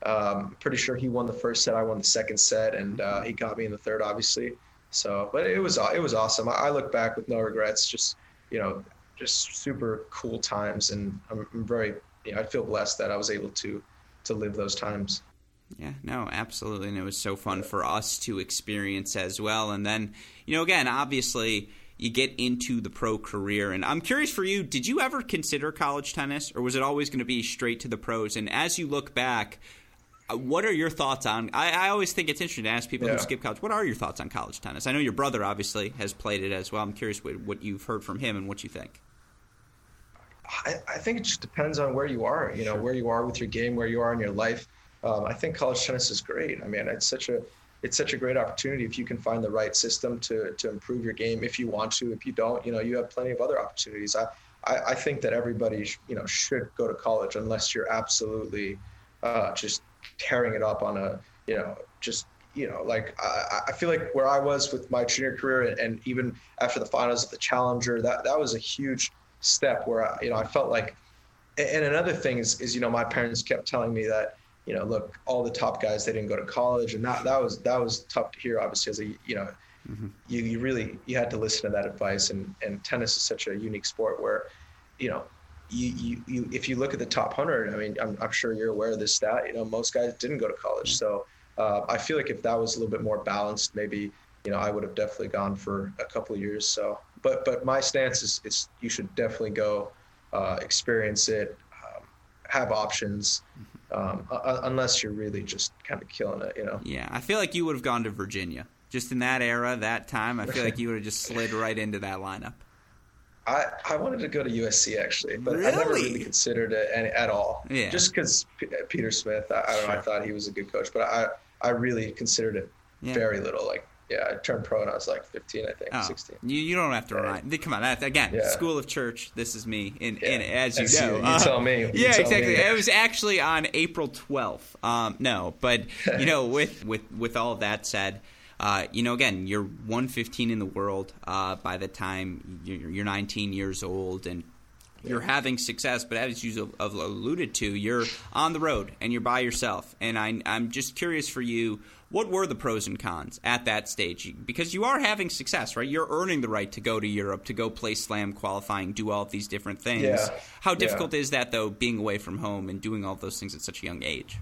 Um, pretty sure he won the first set. I won the second set, and uh, he got me in the third, obviously. So, but it was it was awesome. I, I look back with no regrets. Just you know, just super cool times, and I'm, I'm very you know, I feel blessed that I was able to to live those times. Yeah, no, absolutely. And it was so fun for us to experience as well. And then, you know, again, obviously, you get into the pro career. And I'm curious for you, did you ever consider college tennis, or was it always going to be straight to the pros? And as you look back, uh, what are your thoughts on? I, I always think it's interesting to ask people yeah. who skip college. What are your thoughts on college tennis? I know your brother obviously has played it as well. I'm curious what, what you've heard from him and what you think. I, I think it just depends on where you are, you know, where you are with your game, where you are in your life. Um, I think college tennis is great. I mean, it's such a it's such a great opportunity if you can find the right system to to improve your game. If you want to, if you don't, you know, you have plenty of other opportunities. I I, I think that everybody you know should go to college unless you're absolutely uh, just tearing it up on a you know just you know like I, I feel like where I was with my junior career and, and even after the finals of the Challenger that that was a huge step where I, you know I felt like. And another thing is, is you know my parents kept telling me that you know look all the top guys they didn't go to college and that that was that was tough to hear obviously as a you know mm-hmm. you you really you had to listen to that advice and and tennis is such a unique sport where you know you, you, you if you look at the top 100 i mean I'm, I'm sure you're aware of this stat you know most guys didn't go to college so uh, i feel like if that was a little bit more balanced maybe you know i would have definitely gone for a couple of years so but but my stance is, is you should definitely go uh, experience it, um, have options, um, uh, unless you're really just kind of killing it, you know. Yeah, I feel like you would have gone to Virginia just in that era, that time. I feel like you would have just slid right into that lineup. I, I wanted to go to USC actually, but really? I never really considered it any, at all. Yeah. Just because P- Peter Smith, I, I don't know, I thought he was a good coach, but I I really considered it Yeah. very little. Like yeah, I turned pro when I was like 15, I think, Oh, 16. You, you don't have to Right. remind. Come on, that, again, Yeah. School of Church. This is me, and, Yeah. and as you know, you. You uh, tell me. You yeah, tell exactly. me. It was actually on April twelfth. Um, no, but you know, [laughs] with with with all of that said, uh, you know, again, you're 115 in the world uh, by the time you're, you're 19 years old, and you're having success. But as you alluded to, you're on the road and you're by yourself. And I, I'm just curious for you. What were the pros and cons at that stage? Because you are having success, right? You're earning the right to go to Europe, to go play slam qualifying, do all of these different things. Yeah. How Yeah. difficult is that, though, being away from home and doing all those things at such a young age?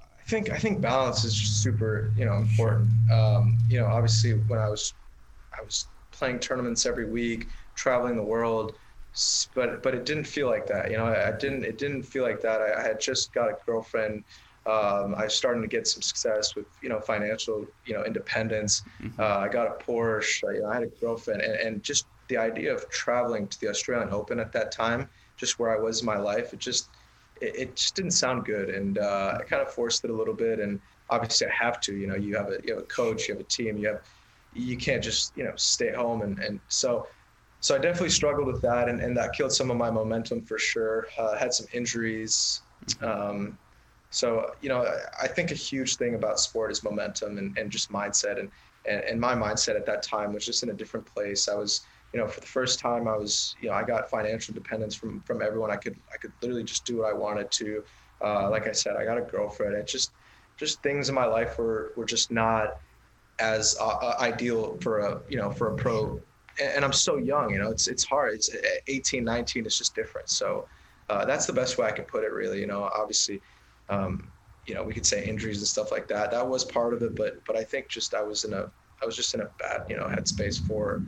I think I think balance is just super, you know, important. Um, you know, obviously when I was I was playing tournaments every week, traveling the world, but but it didn't feel like that. You know, I, I didn't it didn't feel like that. I, I had just got a girlfriend. Um, I was starting to get some success with you know financial you know independence. Uh, I got a Porsche. I, you know, I had a girlfriend, and, and just the idea of traveling to the Australian Open at that time, just where I was in my life, it just it, it just didn't sound good, and uh, I kind of forced it a little bit. And obviously, I have to. You know, you have a you have a coach, you have a team, you have you can't just you know stay home, and and so so I definitely struggled with that, and, and that killed some of my momentum for sure. Uh, had some injuries. Um, so you know, I, think a huge thing about sport is momentum and, and just mindset, and, and and my mindset at that time was just in a different place. I was you know, for the first time, I was, you know, I got financial dependence from from everyone. I could, I could literally just do what I wanted to. Uh, like I said, I got a girlfriend. It just, just things in my life were were just not as uh, uh, ideal for a, you know, for a pro. And, I'm so young, you know, it's it's hard. It's 18, 19. It's just different. So uh, that's the best way I can put it. Really, you know, obviously. Um, you know, we could say injuries and stuff like that. That was part of it, but but I think just I was in a I was just in a bad you know headspace for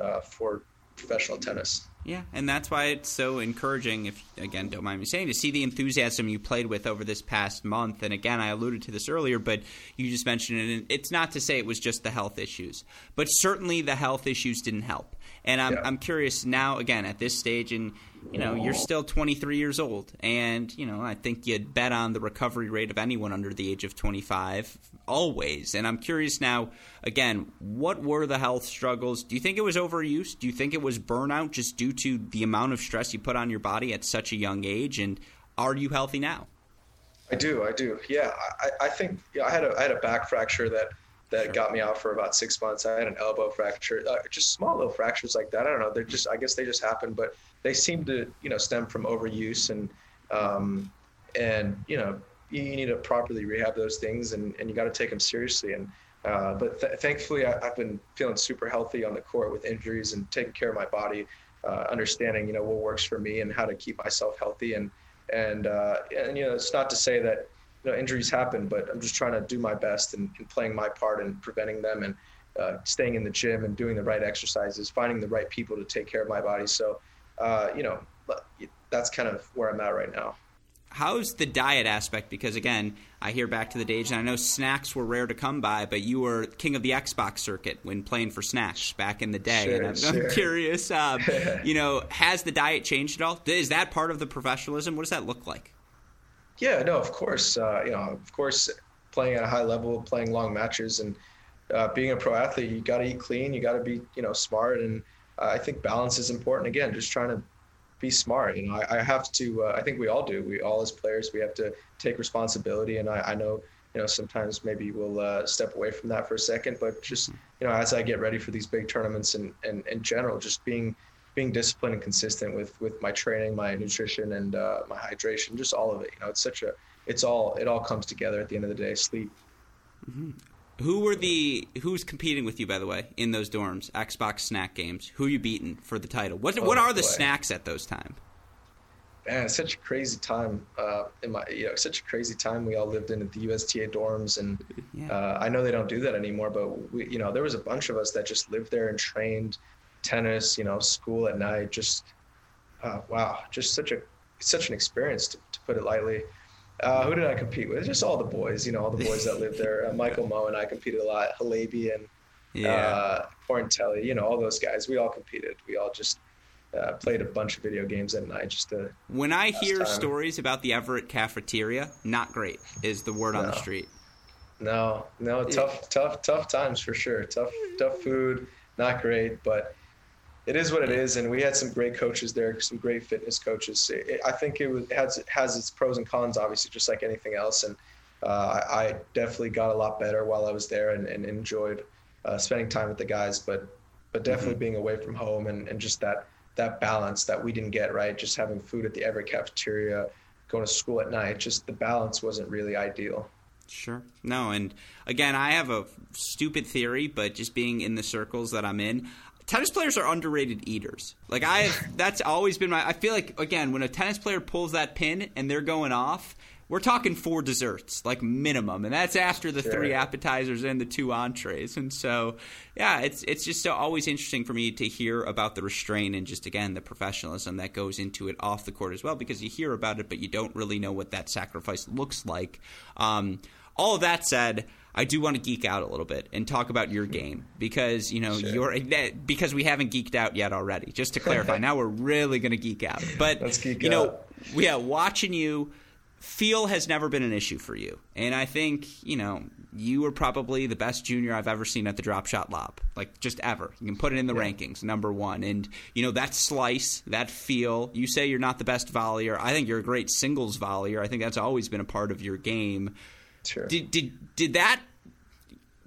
uh, for professional tennis. Yeah, and that's why it's so encouraging, if again, don't mind me saying, to see the enthusiasm you played with over this past month. And again, I alluded to this earlier, but you just mentioned it. And it's not to say it was just the health issues, but certainly the health issues didn't help. And I'm, Yeah. I'm curious now, again, at this stage, and you know, you're still 23 years old, and you know, I think you'd bet on the recovery rate of anyone under the age of 25 always. And I'm curious now, again, what were the health struggles? Do you think it was overuse? Do you think it was burnout just due to the amount of stress you put on your body at such a young age? And are you healthy now? I do, I do. Yeah, I, I think yeah, I had a I had a back fracture that that Sure. got me out for about six months. I had an elbow fracture, uh, just small little fractures like that. I don't know. They're just I guess they just happen, but they seem to you know stem from overuse and um, and you know you, you need to properly rehab those things and, and you got to take them seriously and. Uh, but th- thankfully, I, I've been feeling super healthy on the court with injuries and taking care of my body, uh, understanding you know what works for me and how to keep myself healthy and and uh, and you know it's not to say that you know injuries happen, but I'm just trying to do my best and, and playing my part in preventing them and uh, staying in the gym and doing the right exercises, finding the right people to take care of my body. So uh, you know that's kind of where I'm at right now. How's the diet aspect? Because again, I hear back to the days, and I know snacks were rare to come by, but you were king of the Xbox circuit when playing for snacks back in the day. Sure, and I'm, sure. I'm curious, um, [laughs] you know, has the diet changed at all? Is that part of the professionalism? What does that look like? Yeah, no, of course. Uh, you know, of course, playing at a high level, playing long matches, and uh, being a pro athlete, you got to eat clean. You got to be, you know, smart, and uh, I think balance is important. Again, just trying to be smart. You know, I, I have to. Uh, I think we all do. We all as players, we have to take responsibility, and I, I know. You know, sometimes maybe we'll uh, step away from that for a second, but just you know, as I get ready for these big tournaments and and in general, just being being disciplined and consistent with with my training, my nutrition, and uh, my hydration, just all of it. You know, it's such a, it's all, it all comes together at the end of the day. Sleep. Who were the who's competing with you by the way in those dorms Xbox snack games? Who you beating for the title? What what Oh, are the boy. snacks at those times? Man, it's such a crazy time. Uh, in my, you know, such a crazy time. We all lived in at the USTA dorms, and Yeah. uh, I know they don't do that anymore. But we, you know, there was a bunch of us that just lived there and trained tennis. You know, school at night. Just uh, wow, just such a such an experience to, to put it lightly. Uh, who did I compete with? Just all the boys. You know, all the boys that lived there. Uh, Michael Mmoh and I competed a lot. Halabi and yeah. uh, Corinteli, you know, all those guys. We all competed. We all just uh, played a bunch of video games at night just to. When I hear time. stories about the Everett cafeteria, not great is the word no. on the street. No, no, tough, yeah. tough, tough times for sure. Tough, tough food, not great, but it is what it is. And we had some great coaches there, some great fitness coaches. It, I think it, was, it has it has its pros and cons, obviously, just like anything else. And uh, I definitely got a lot better while I was there and, and enjoyed uh, spending time with the guys. But but definitely mm-hmm. being away from home and, and just that that balance that we didn't get right, just having food at the Everett cafeteria, going to school at night, just the balance wasn't really ideal. Sure. No, and again, I have a stupid theory, but just being in the circles that I'm in, tennis players are underrated eaters. Like I have, that's always been my. I feel like again, when a tennis player pulls that pin and they're going off, we're talking four desserts, like minimum, and that's after the sure. three appetizers and the two entrees. And so, yeah, it's it's just so always interesting for me to hear about the restraint and just again the professionalism that goes into it off the court as well, because you hear about it, but you don't really know what that sacrifice looks like. Um, all of that said. I do want to geek out a little bit and talk about your game because you know sure. you're eh, because we haven't geeked out yet already. Just to clarify, [laughs] now we're really going to geek out. But Let's geek you out. know, yeah, watching you feel has never been an issue for you. And I think, you know, you are probably the best junior I've ever seen at the drop shot lob. Like just ever. You can put it in the yeah. rankings, number one. And, you know, that slice, that feel, you say you're not the best volleyer. I think you're a great singles volleyer. I think that's always been a part of your game. Sure. Did did did that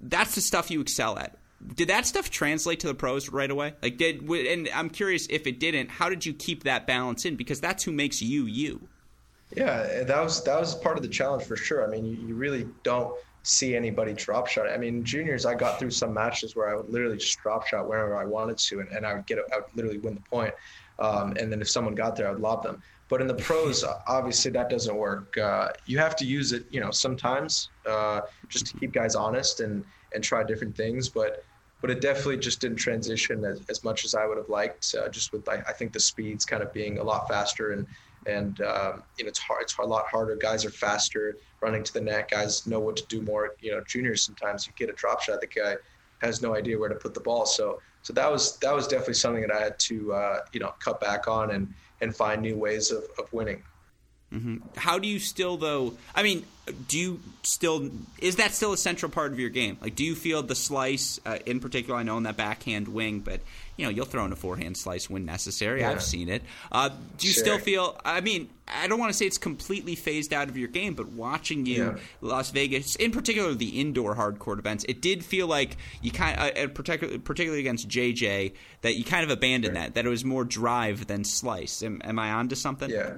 that's the stuff you excel at. Did that stuff translate to the pros right away? Like did and I'm curious if it didn't, how did you keep that balance in because that's who makes you you. Yeah, that was that was part of the challenge for sure. I mean, you, you really don't see anybody drop shot. I mean, juniors, I got through some matches where I would literally just drop shot wherever I wanted to, and, and I would get, I would literally win the point. Um, and then if someone got there, I would lob them. But in the pros, obviously that doesn't work. Uh, you have to use it, you know, sometimes uh, just to keep guys honest and and try different things. But but it definitely just didn't transition as, as much as I would have liked. Uh, just with I, I think the speeds kind of being a lot faster and and um, you know it's hard. It's a lot harder. Guys are faster running to the net. Guys know what to do more. You know, juniors sometimes you get a drop shot. The guy has no idea where to put the ball. So so that was that was definitely something that I had to uh, you know cut back on and and find new ways of, of winning. Mm-hmm. How do you still though? I mean, do you still is that still a central part of your game? Like, do you feel the slice uh, in particular? I know in that backhand wing, but you know, you'll throw in a forehand slice when necessary. Yeah. I've seen it. Uh, do you sure. still feel? I mean, I don't want to say it's completely phased out of your game, but watching you yeah. Las Vegas, in particular the indoor hard court events, it did feel like you kind of, uh, particularly, particularly against JJ, that you kind of abandoned sure. that. That it was more drive than slice. Am, am I onto something? Yeah.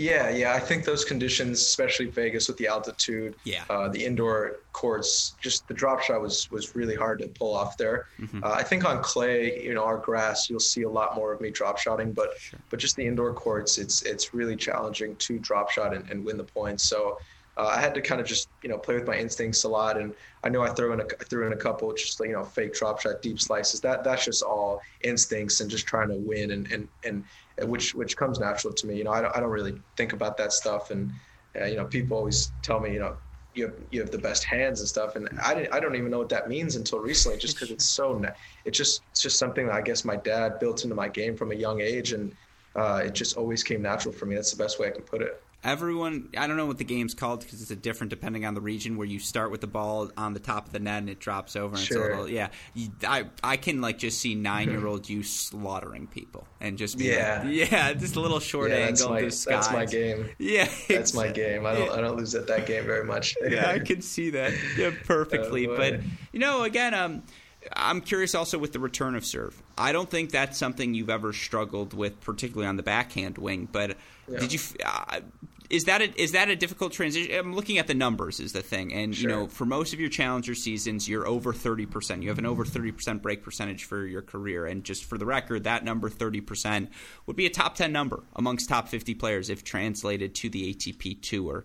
Yeah, yeah. I think those conditions, especially Vegas with the altitude, yeah, uh, the indoor courts, just the drop shot was was really hard to pull off there. Mm-hmm. Uh, I think on clay, you know, our grass, you'll see a lot more of me drop shotting, but sure. but just the indoor courts, it's it's really challenging to drop shot and, and win the points. So. Uh, I had to kind of just you know play with my instincts a lot, and I know I threw in a I threw in a couple just you know fake drop shot deep slices. That that's just all instincts and just trying to win and and and which which comes natural to me. You know, I don't, I don't really think about that stuff, and uh, you know, people always tell me, you know, you have, you have the best hands and stuff, and I didn't, I don't even know what that means until recently, just because it's so, it's just it's just something that I guess my dad built into my game from a young age, and uh, it just always came natural for me. That's the best way I can put it everyone i don't know what the game's called because it's a different depending on the region where you start with the ball on the top of the net and it drops over and sure. it's a little yeah i i can like just see nine year old you slaughtering people and just yeah like, yeah just a little short yeah, angle my, that's my game [laughs] yeah that's my game i don't yeah. i don't lose at that game very much [laughs] yeah i [laughs] can see that yeah perfectly oh, but you know again um I'm curious also with the return of serve. I don't think that's something you've ever struggled with, particularly on the backhand wing. But yeah. did you? Uh, is that a, is that a difficult transition? I'm looking at the numbers is the thing, and sure. you know, for most of your challenger seasons, you're over 30 percent. You have an over 30 percent break percentage for your career, and just for the record, that number 30 percent would be a top 10 number amongst top 50 players if translated to the ATP Tour.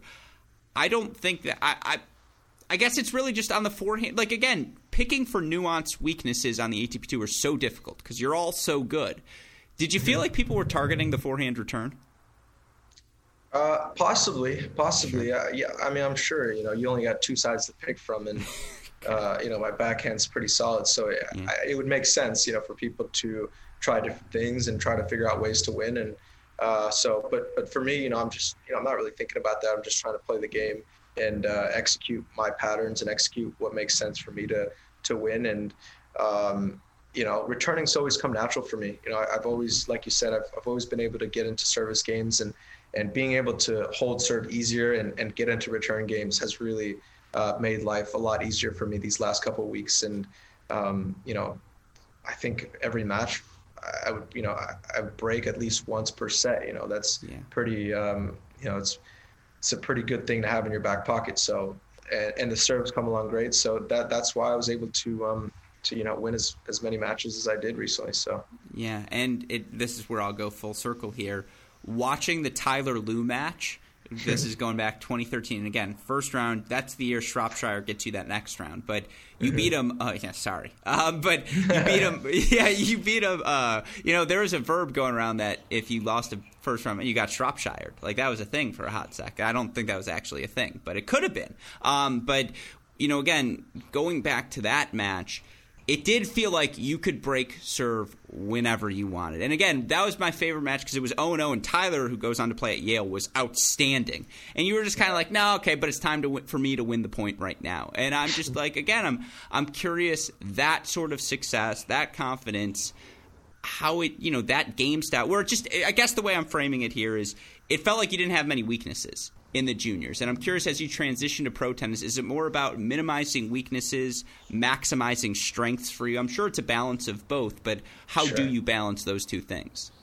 I don't think that I, I I guess it's really just on the forehand. Like again, picking for nuanced weaknesses on the ATP tour is so difficult because you're all so good. Did you feel mm-hmm. like people were targeting the forehand return? Uh, possibly, possibly. Sure. Uh, yeah, I mean, I'm sure. You know, you only got two sides to pick from, and [laughs] Uh, you know, my backhand's pretty solid, so it, yeah. I, it would make sense, you know, for people to try different things and try to figure out ways to win. And uh, so, but but for me, you know, I'm just you know I'm not really thinking about that. I'm just trying to play the game and uh, execute my patterns and execute what makes sense for me to to win. And um, you know, returning's always come natural for me. You know, I, have always, like you said, I've, I've always been able to get into service games and and being able to hold serve easier and, and get into return games has really uh, made life a lot easier for me these last couple of weeks. And um, you know, I think every match I would, you know, I, I break at least once per set. You know, that's yeah. pretty, um, you know, it's it's a pretty good thing to have in your back pocket. So, and, and the serves come along great. So that that's why I was able to um, to you know win as as many matches as I did recently. So yeah, and it this is where I'll go full circle here. Watching the Tyler Lu match this is going back 2013. And again, first round, that's the year Shropshire gets you that next round. But you mm-hmm. beat him. Oh, yeah, sorry. Um, but you beat him. [laughs] Yeah, you beat him. Uh, you know, there was a verb going around that if you lost a first round, you got Shropshire. Like, that was a thing for a hot sec. I don't think that was actually a thing, but it could have been. Um, but, you know, again, going back to that match – it did feel like you could break serve whenever you wanted. And again, that was my favorite match because it was 0 0, and Tyler, who goes on to play at Yale, was outstanding. And you were just kind of like, no, okay, but it's time to for me to win the point right now. And I'm just [laughs] like, again, I'm I'm curious that sort of success, that confidence, how it, you know, that game style. Where it just, I guess the way I'm framing it here is, it felt like you didn't have many weaknesses in the juniors. And I'm curious as you transition to pro tennis, is it more about minimizing weaknesses, maximizing strengths for you? I'm sure it's a balance of both, but how sure. do you balance those two things?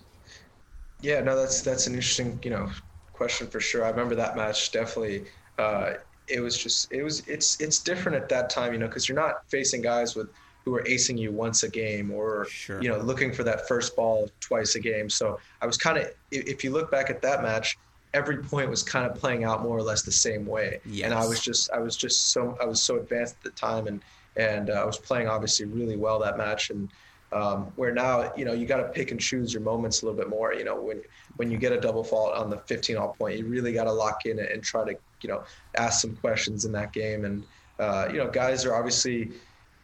Yeah, no, that's that's an interesting, you know, question for sure. I remember that match definitely. Uh, it was just it was it's it's different at that time, you know, because you're not facing guys with who are acing you once a game or sure. you know looking for that first ball twice a game. So I was kind of if you look back at that match, every point was kind of playing out more or less the same way. Yes. And I was just I was just so I was so advanced at the time and and uh, I was playing obviously really well that match and um, where now you know you got to pick and choose your moments a little bit more. You know when when you get a double fault on the 15 all point, you really got to lock in and try to you know ask some questions in that game. And uh, you know guys are obviously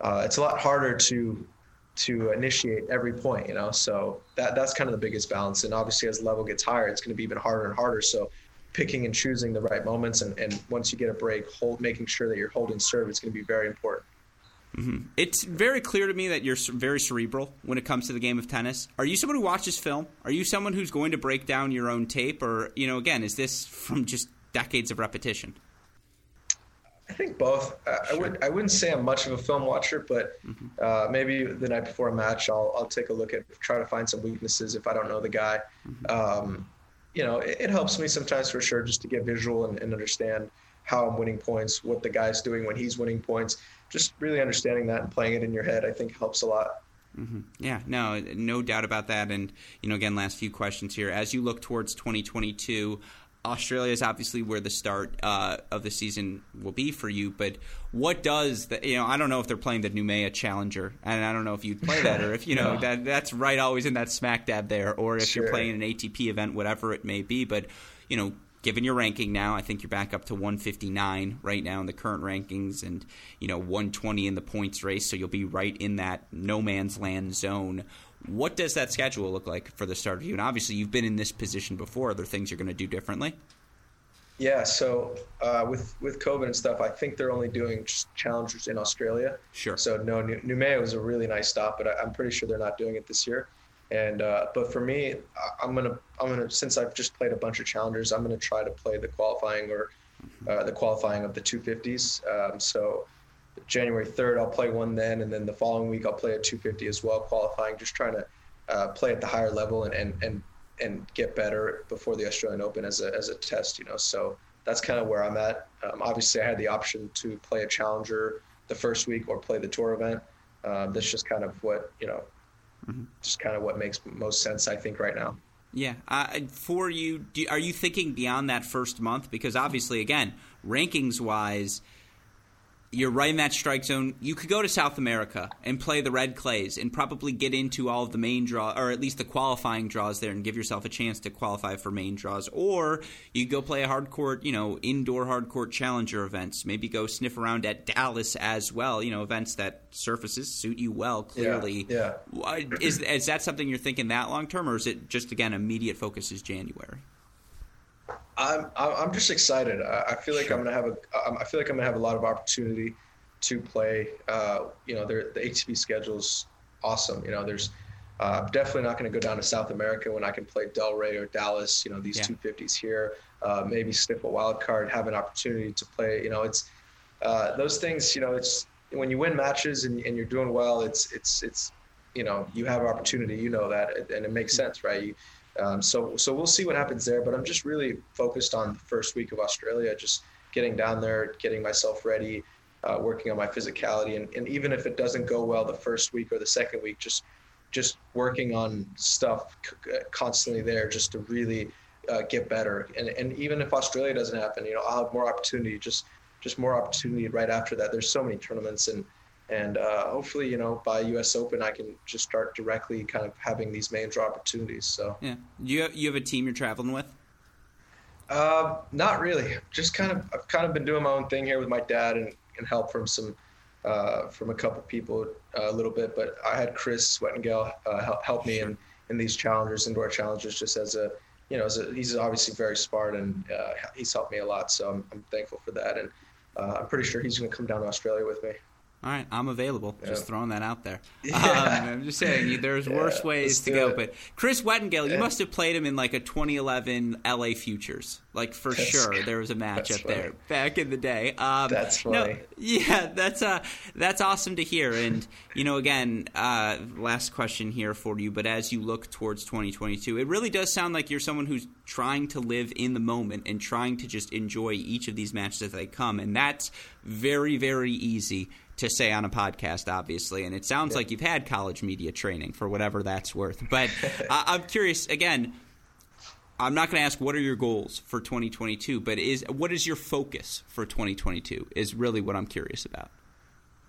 uh, it's a lot harder to to initiate every point, you know. So that that's kind of the biggest balance. And obviously, as the level gets higher, it's going to be even harder and harder. So picking and choosing the right moments, and, and once you get a break, hold making sure that you're holding serve is going to be very important. Mm-hmm. It's very clear to me that you're very cerebral when it comes to the game of tennis. Are you someone who watches film? Are you someone who's going to break down your own tape, or you know, again, is this from just decades of repetition? I think both. Uh, sure. I would I wouldn't say I'm much of a film watcher, but mm-hmm. uh, maybe the night before a match, I'll I'll take a look at try to find some weaknesses if I don't know the guy. Mm-hmm. Um, you know, it, it, helps me sometimes for sure just to get visual and, and, understand how I'm winning points, what the guy's doing when he's winning points. Just really understanding that and playing it in your head, I think helps a lot. Mm-hmm. Yeah, no, no doubt about that. And you know, again, last few questions here. As you look towards 2022, Australia is obviously where the start uh, of the season will be for you. But what does the, you know? I don't know if they're playing the Noumea Challenger, and I don't know if you'd play that or if you [laughs] know no. that that's right always in that smack dab there, or if sure. you're playing an ATP event, whatever it may be. But you know, given your ranking now, I think you're back up to 159 right now in the current rankings, and you know 120 in the points race. So you'll be right in that no man's land zone. What does that schedule look like for the start of you? And obviously, you've been in this position before. Are there things you're going to do differently? Yeah, so uh, with with COVID and stuff, I think they're only doing challengers in Australia. Sure. So no, Noumea was a really nice stop, but I, am pretty sure they're not doing it this year. And uh, but for me, I'm gonna I'm gonna since I've just played a bunch of challengers, I'm gonna try to play the qualifying or uh, the qualifying of the 250s. Um, so January 3rd, I'll play one then, and then the following week I'll play a 250 as well, qualifying. Just trying to uh, play at the higher level and and and and get better before the Australian Open as a as a test, you know. So that's kind of where I'm at. Um, obviously, I had the option to play a challenger the first week or play the tour event. Um, that's just kind of what you know, mm-hmm. just kind of what makes most sense, I think, right now. Yeah, uh, for you, do, are you thinking beyond that first month? Because obviously, again, rankings wise you're right in that strike zone. You could go to South America and play the red clays and probably get into all of the main draw, or at least the qualifying draws there, and give yourself a chance to qualify for main draws. Or you go play a hard court, you know, indoor hard court challenger events. Maybe go sniff around at Dallas as well. You know, events that surfaces suit you well. Clearly, yeah. yeah. Is is that something you're thinking that long term, or is it just again immediate focus is January? I'm I'm just excited. I feel like sure. I'm gonna have a I feel like I'm gonna have a lot of opportunity to play. Uh, you know, the ATP schedule's awesome. You know, there's uh, definitely not going to go down to South America when I can play Delray or Dallas. You know, these yeah. 250s here. Uh, maybe sniff a wild card, have an opportunity to play. You know, it's uh, those things. You know, it's when you win matches and, and you're doing well. It's it's it's you know you have opportunity. You know that, and it makes mm-hmm. sense, right? You, um, so so we'll see what happens there. But I'm just really focused on the first week of Australia, just getting down there, getting myself ready, uh, working on my physicality, and, and even if it doesn't go well the first week or the second week, just just working on stuff constantly there, just to really uh, get better. And and even if Australia doesn't happen, you know, I'll have more opportunity. Just just more opportunity right after that. There's so many tournaments and and uh, hopefully, you know, by U.S. Open, I can just start directly kind of having these main draw opportunities. So yeah, you have, you have a team you're traveling with? Uh, not really. Just kind of I've kind of been doing my own thing here with my dad and, and help from some uh, from a couple people uh, a little bit. But I had Chris Wettengel uh, help, help me in in these challengers, indoor challengers, just as a you know, as a, he's obviously very smart and uh, he's helped me a lot. So I'm, I'm thankful for that. And uh, I'm pretty sure he's going to come down to Australia with me. All right, I'm available. Yeah. Just throwing that out there. Yeah. [laughs] Um, I'm just saying, there's yeah, worse ways to go. It. But Chris Wettengel, you must have played him in like a 2011 LA Futures. Like for that's, sure, [laughs] there was a matchup there back in the day. Um, that's funny. No, yeah, that's uh, that's awesome to hear. And you know, again, uh, last question here for you. But as you look towards 2022, it really does sound like you're someone who's trying to live in the moment and trying to just enjoy each of these matches as they come. And that's very, very easy to say on a podcast, obviously. And it sounds yeah. like you've had college media training for whatever that's worth. But [laughs] I- I'm curious again. I'm not going to ask what are your goals for 2022, but is what is your focus for 2022? Is really what I'm curious about.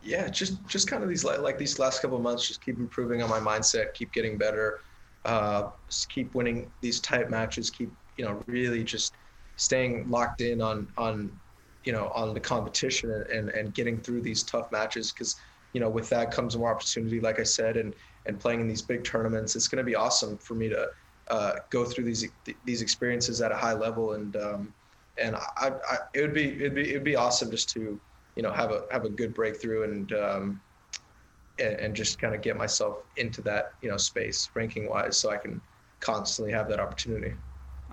Yeah, just just kind of these like these last couple months, just keep improving on my mindset, keep getting better, uh, keep winning these tight matches, keep you know really just staying locked in on on you know, on the competition and, and, getting through these tough matches because, you know, with that comes more opportunity, like I said, and, and playing in these big tournaments. It's going to be awesome for me to uh, go through these these experiences at a high level, and um, and I, I, it would be it'd be it'd be awesome just to you know have a have a good breakthrough and um, and, and just kind of get myself into that you know space ranking wise, so I can constantly have that opportunity.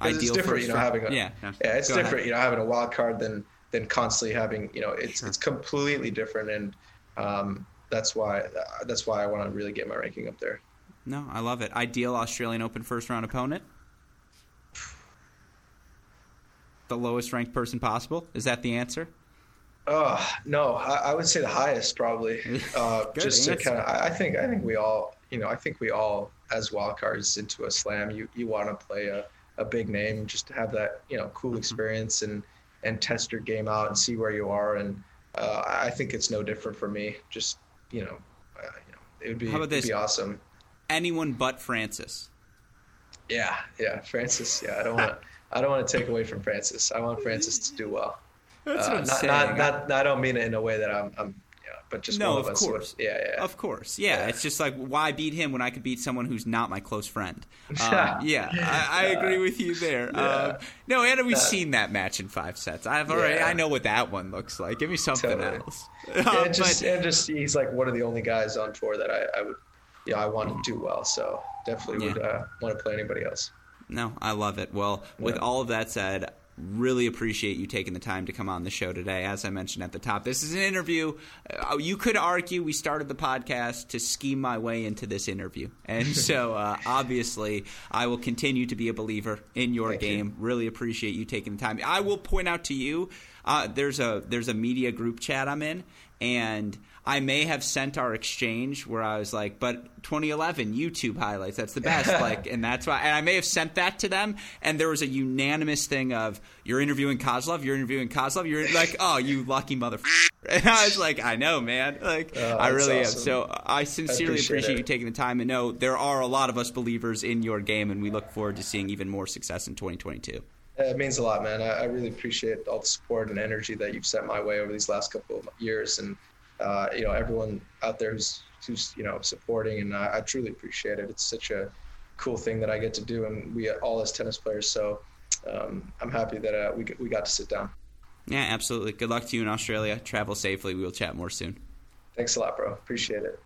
Ideal it's different, you know, having a yeah, yeah. yeah it's Go different, ahead. you know, having a wild card than than constantly having you know it's sure. it's completely different and um, that's why that's why I want to really get my ranking up there. No, I love it. Ideal Australian Open first round opponent. The lowest ranked person possible. Is that the answer? Uh, no, I, I would say the highest probably. [laughs] Uh, just answer. to kind of, I think I think we all, you know, I think we all as wildcards into a slam, you you want to play a, a big name just to have that you know cool mm-hmm. experience and and test your game out and see where you are. And uh, I think it's no different for me. Just you know, uh, you know, it would be How about this? be awesome. Anyone but Frances. Yeah, yeah, Frances. Yeah, I don't want to. I don't want to take away from Frances. I want Frances to do well. That's uh, what I'm not, saying. Not, not, I don't mean it in a way that I'm, I'm but just no, of, of course, yeah, yeah, of course, yeah. yeah. It's just like why beat him when I could beat someone who's not my close friend? [laughs] Um, yeah, I, I, agree with you there. [laughs] Yeah. Um, no, and we've seen that match in five sets. I've already, I know what that one looks like. Give me something totally. else. [laughs] Um, and just, but, and just he's like one of the only guys on tour that I, I would, yeah, I want to do well. So definitely would uh, want to play anybody else. No, I love it. Well, with all of that said, really appreciate you taking the time to come on the show today. As I mentioned at the top, this is an interview. Uh, you could argue we started the podcast to scheme my way into this interview. And [laughs] so uh, obviously, I will continue to be a believer in your Thank game. You. Really appreciate you taking the time. I will point out to you uh, there's a there's a media group chat I'm in, and I may have sent our exchange where I was like, but 2011 YouTube highlights, that's the best. [laughs] like, and that's why, and I may have sent that to them, and there was a unanimous thing of, you're interviewing Kozlov, you're interviewing Kozlov, you're like, oh, you lucky motherfucker. [laughs] And I was like, I know, man. Like, Oh, I really awesome. am. So I sincerely appreciate appreciate, you taking the time and know there are a lot of us believers in your game, and we look forward to seeing even more success in 2022. It means a lot, man. I, I really appreciate all the support and energy that you've sent my way over these last couple of years, and uh, you know everyone out there who's who's you know supporting, and I, I truly appreciate it. It's such a cool thing that I get to do, and we all as tennis players. So um, I'm happy that uh, we we got to sit down. Yeah, absolutely. Good luck to you in Australia. Travel safely. We will chat more soon. Thanks a lot, bro. Appreciate it.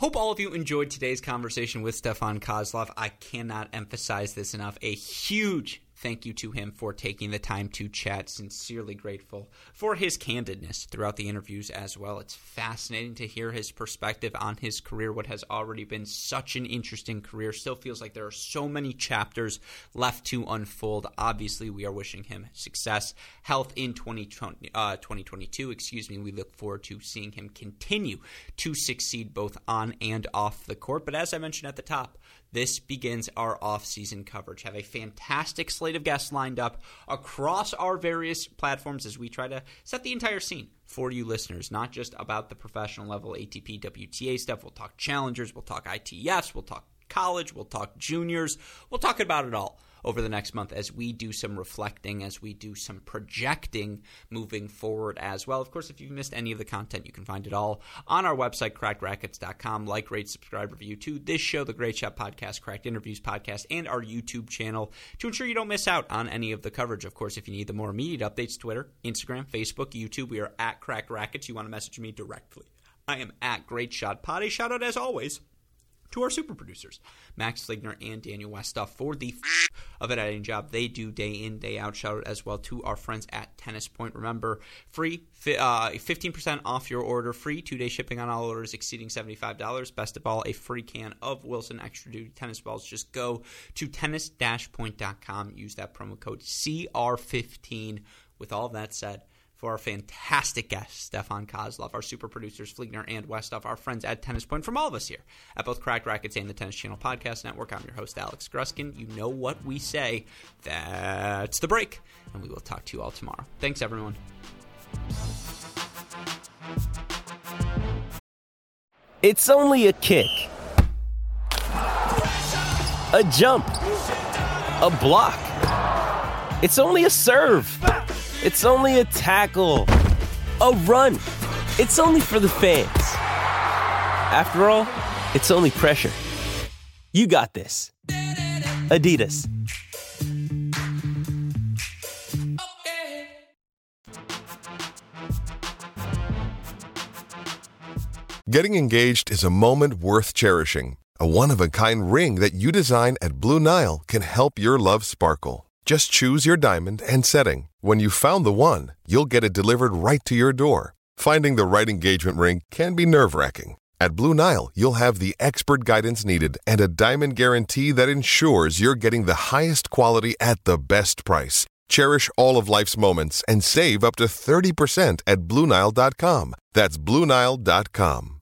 Hope all of you enjoyed today's conversation with Stefan Kozlov. I cannot emphasize this enough. A huge thank you to him for taking the time to chat. Sincerely grateful for his candidness throughout the interviews as well. It's fascinating to hear his perspective on his career, what has already been such an interesting career. Still feels like there are so many chapters left to unfold. Obviously, we are wishing him success, health in 2020, uh, 2022. Excuse me. We look forward to seeing him continue to succeed both on and off the court. But as I mentioned at the top, this begins our off-season coverage. Have a fantastic slate of guests lined up across our various platforms as we try to set the entire scene for you listeners, not just about the professional level ATP, WTA stuff. We'll talk challengers, we'll talk ITFs, we'll talk college, we'll talk juniors, we'll talk about it all over the next month as we do some reflecting, as we do some projecting moving forward as well. Of course, if you've missed any of the content, you can find it all on our website, crackedracquets.com. Like, rate, subscribe, review to this show, the Great Shot Podcast, Cracked Interviews Podcast, and our YouTube channel to ensure you don't miss out on any of the coverage. Of course, if you need the more immediate updates, Twitter, Instagram, Facebook, YouTube, we are at Cracked Racquets. You want to message me directly. I am at Great Shot Pod. Shout out as always to our super producers, Max Fligner and Daniel Westoff, for the f- of an editing job they do day in, day out. Shout out as well to our friends at Tennis Point. Remember, free fi- uh, 15% off your order, free two day shipping on all orders exceeding $75. Best of all, a free can of Wilson Extra Duty tennis balls. Just go to tennis point.com, use that promo code CR15. With all that said, for our fantastic guest, Stefan Kozlov, our super producers, Fligner and Westoff, our friends at Tennis Point, from all of us here at both Cracked Racquets and the Tennis Channel Podcast Network. I'm your host, Alex Gruskin. You know what we say. That's the break. And we will talk to you all tomorrow. Thanks, everyone. It's only a kick, a jump, a block. It's only a serve. It's only a tackle, a run. It's only for the fans. After all, it's only pressure. You got this. Adidas. Getting engaged is a moment worth cherishing. A one of a kind ring that you design at Blue Nile can help your love sparkle. Just choose your diamond and setting. When you've found the one, you'll get it delivered right to your door. Finding the right engagement ring can be nerve wracking. At Blue Nile, you'll have the expert guidance needed and a diamond guarantee that ensures you're getting the highest quality at the best price. Cherish all of life's moments and save up to 30% at BlueNile.com. That's BlueNile.com.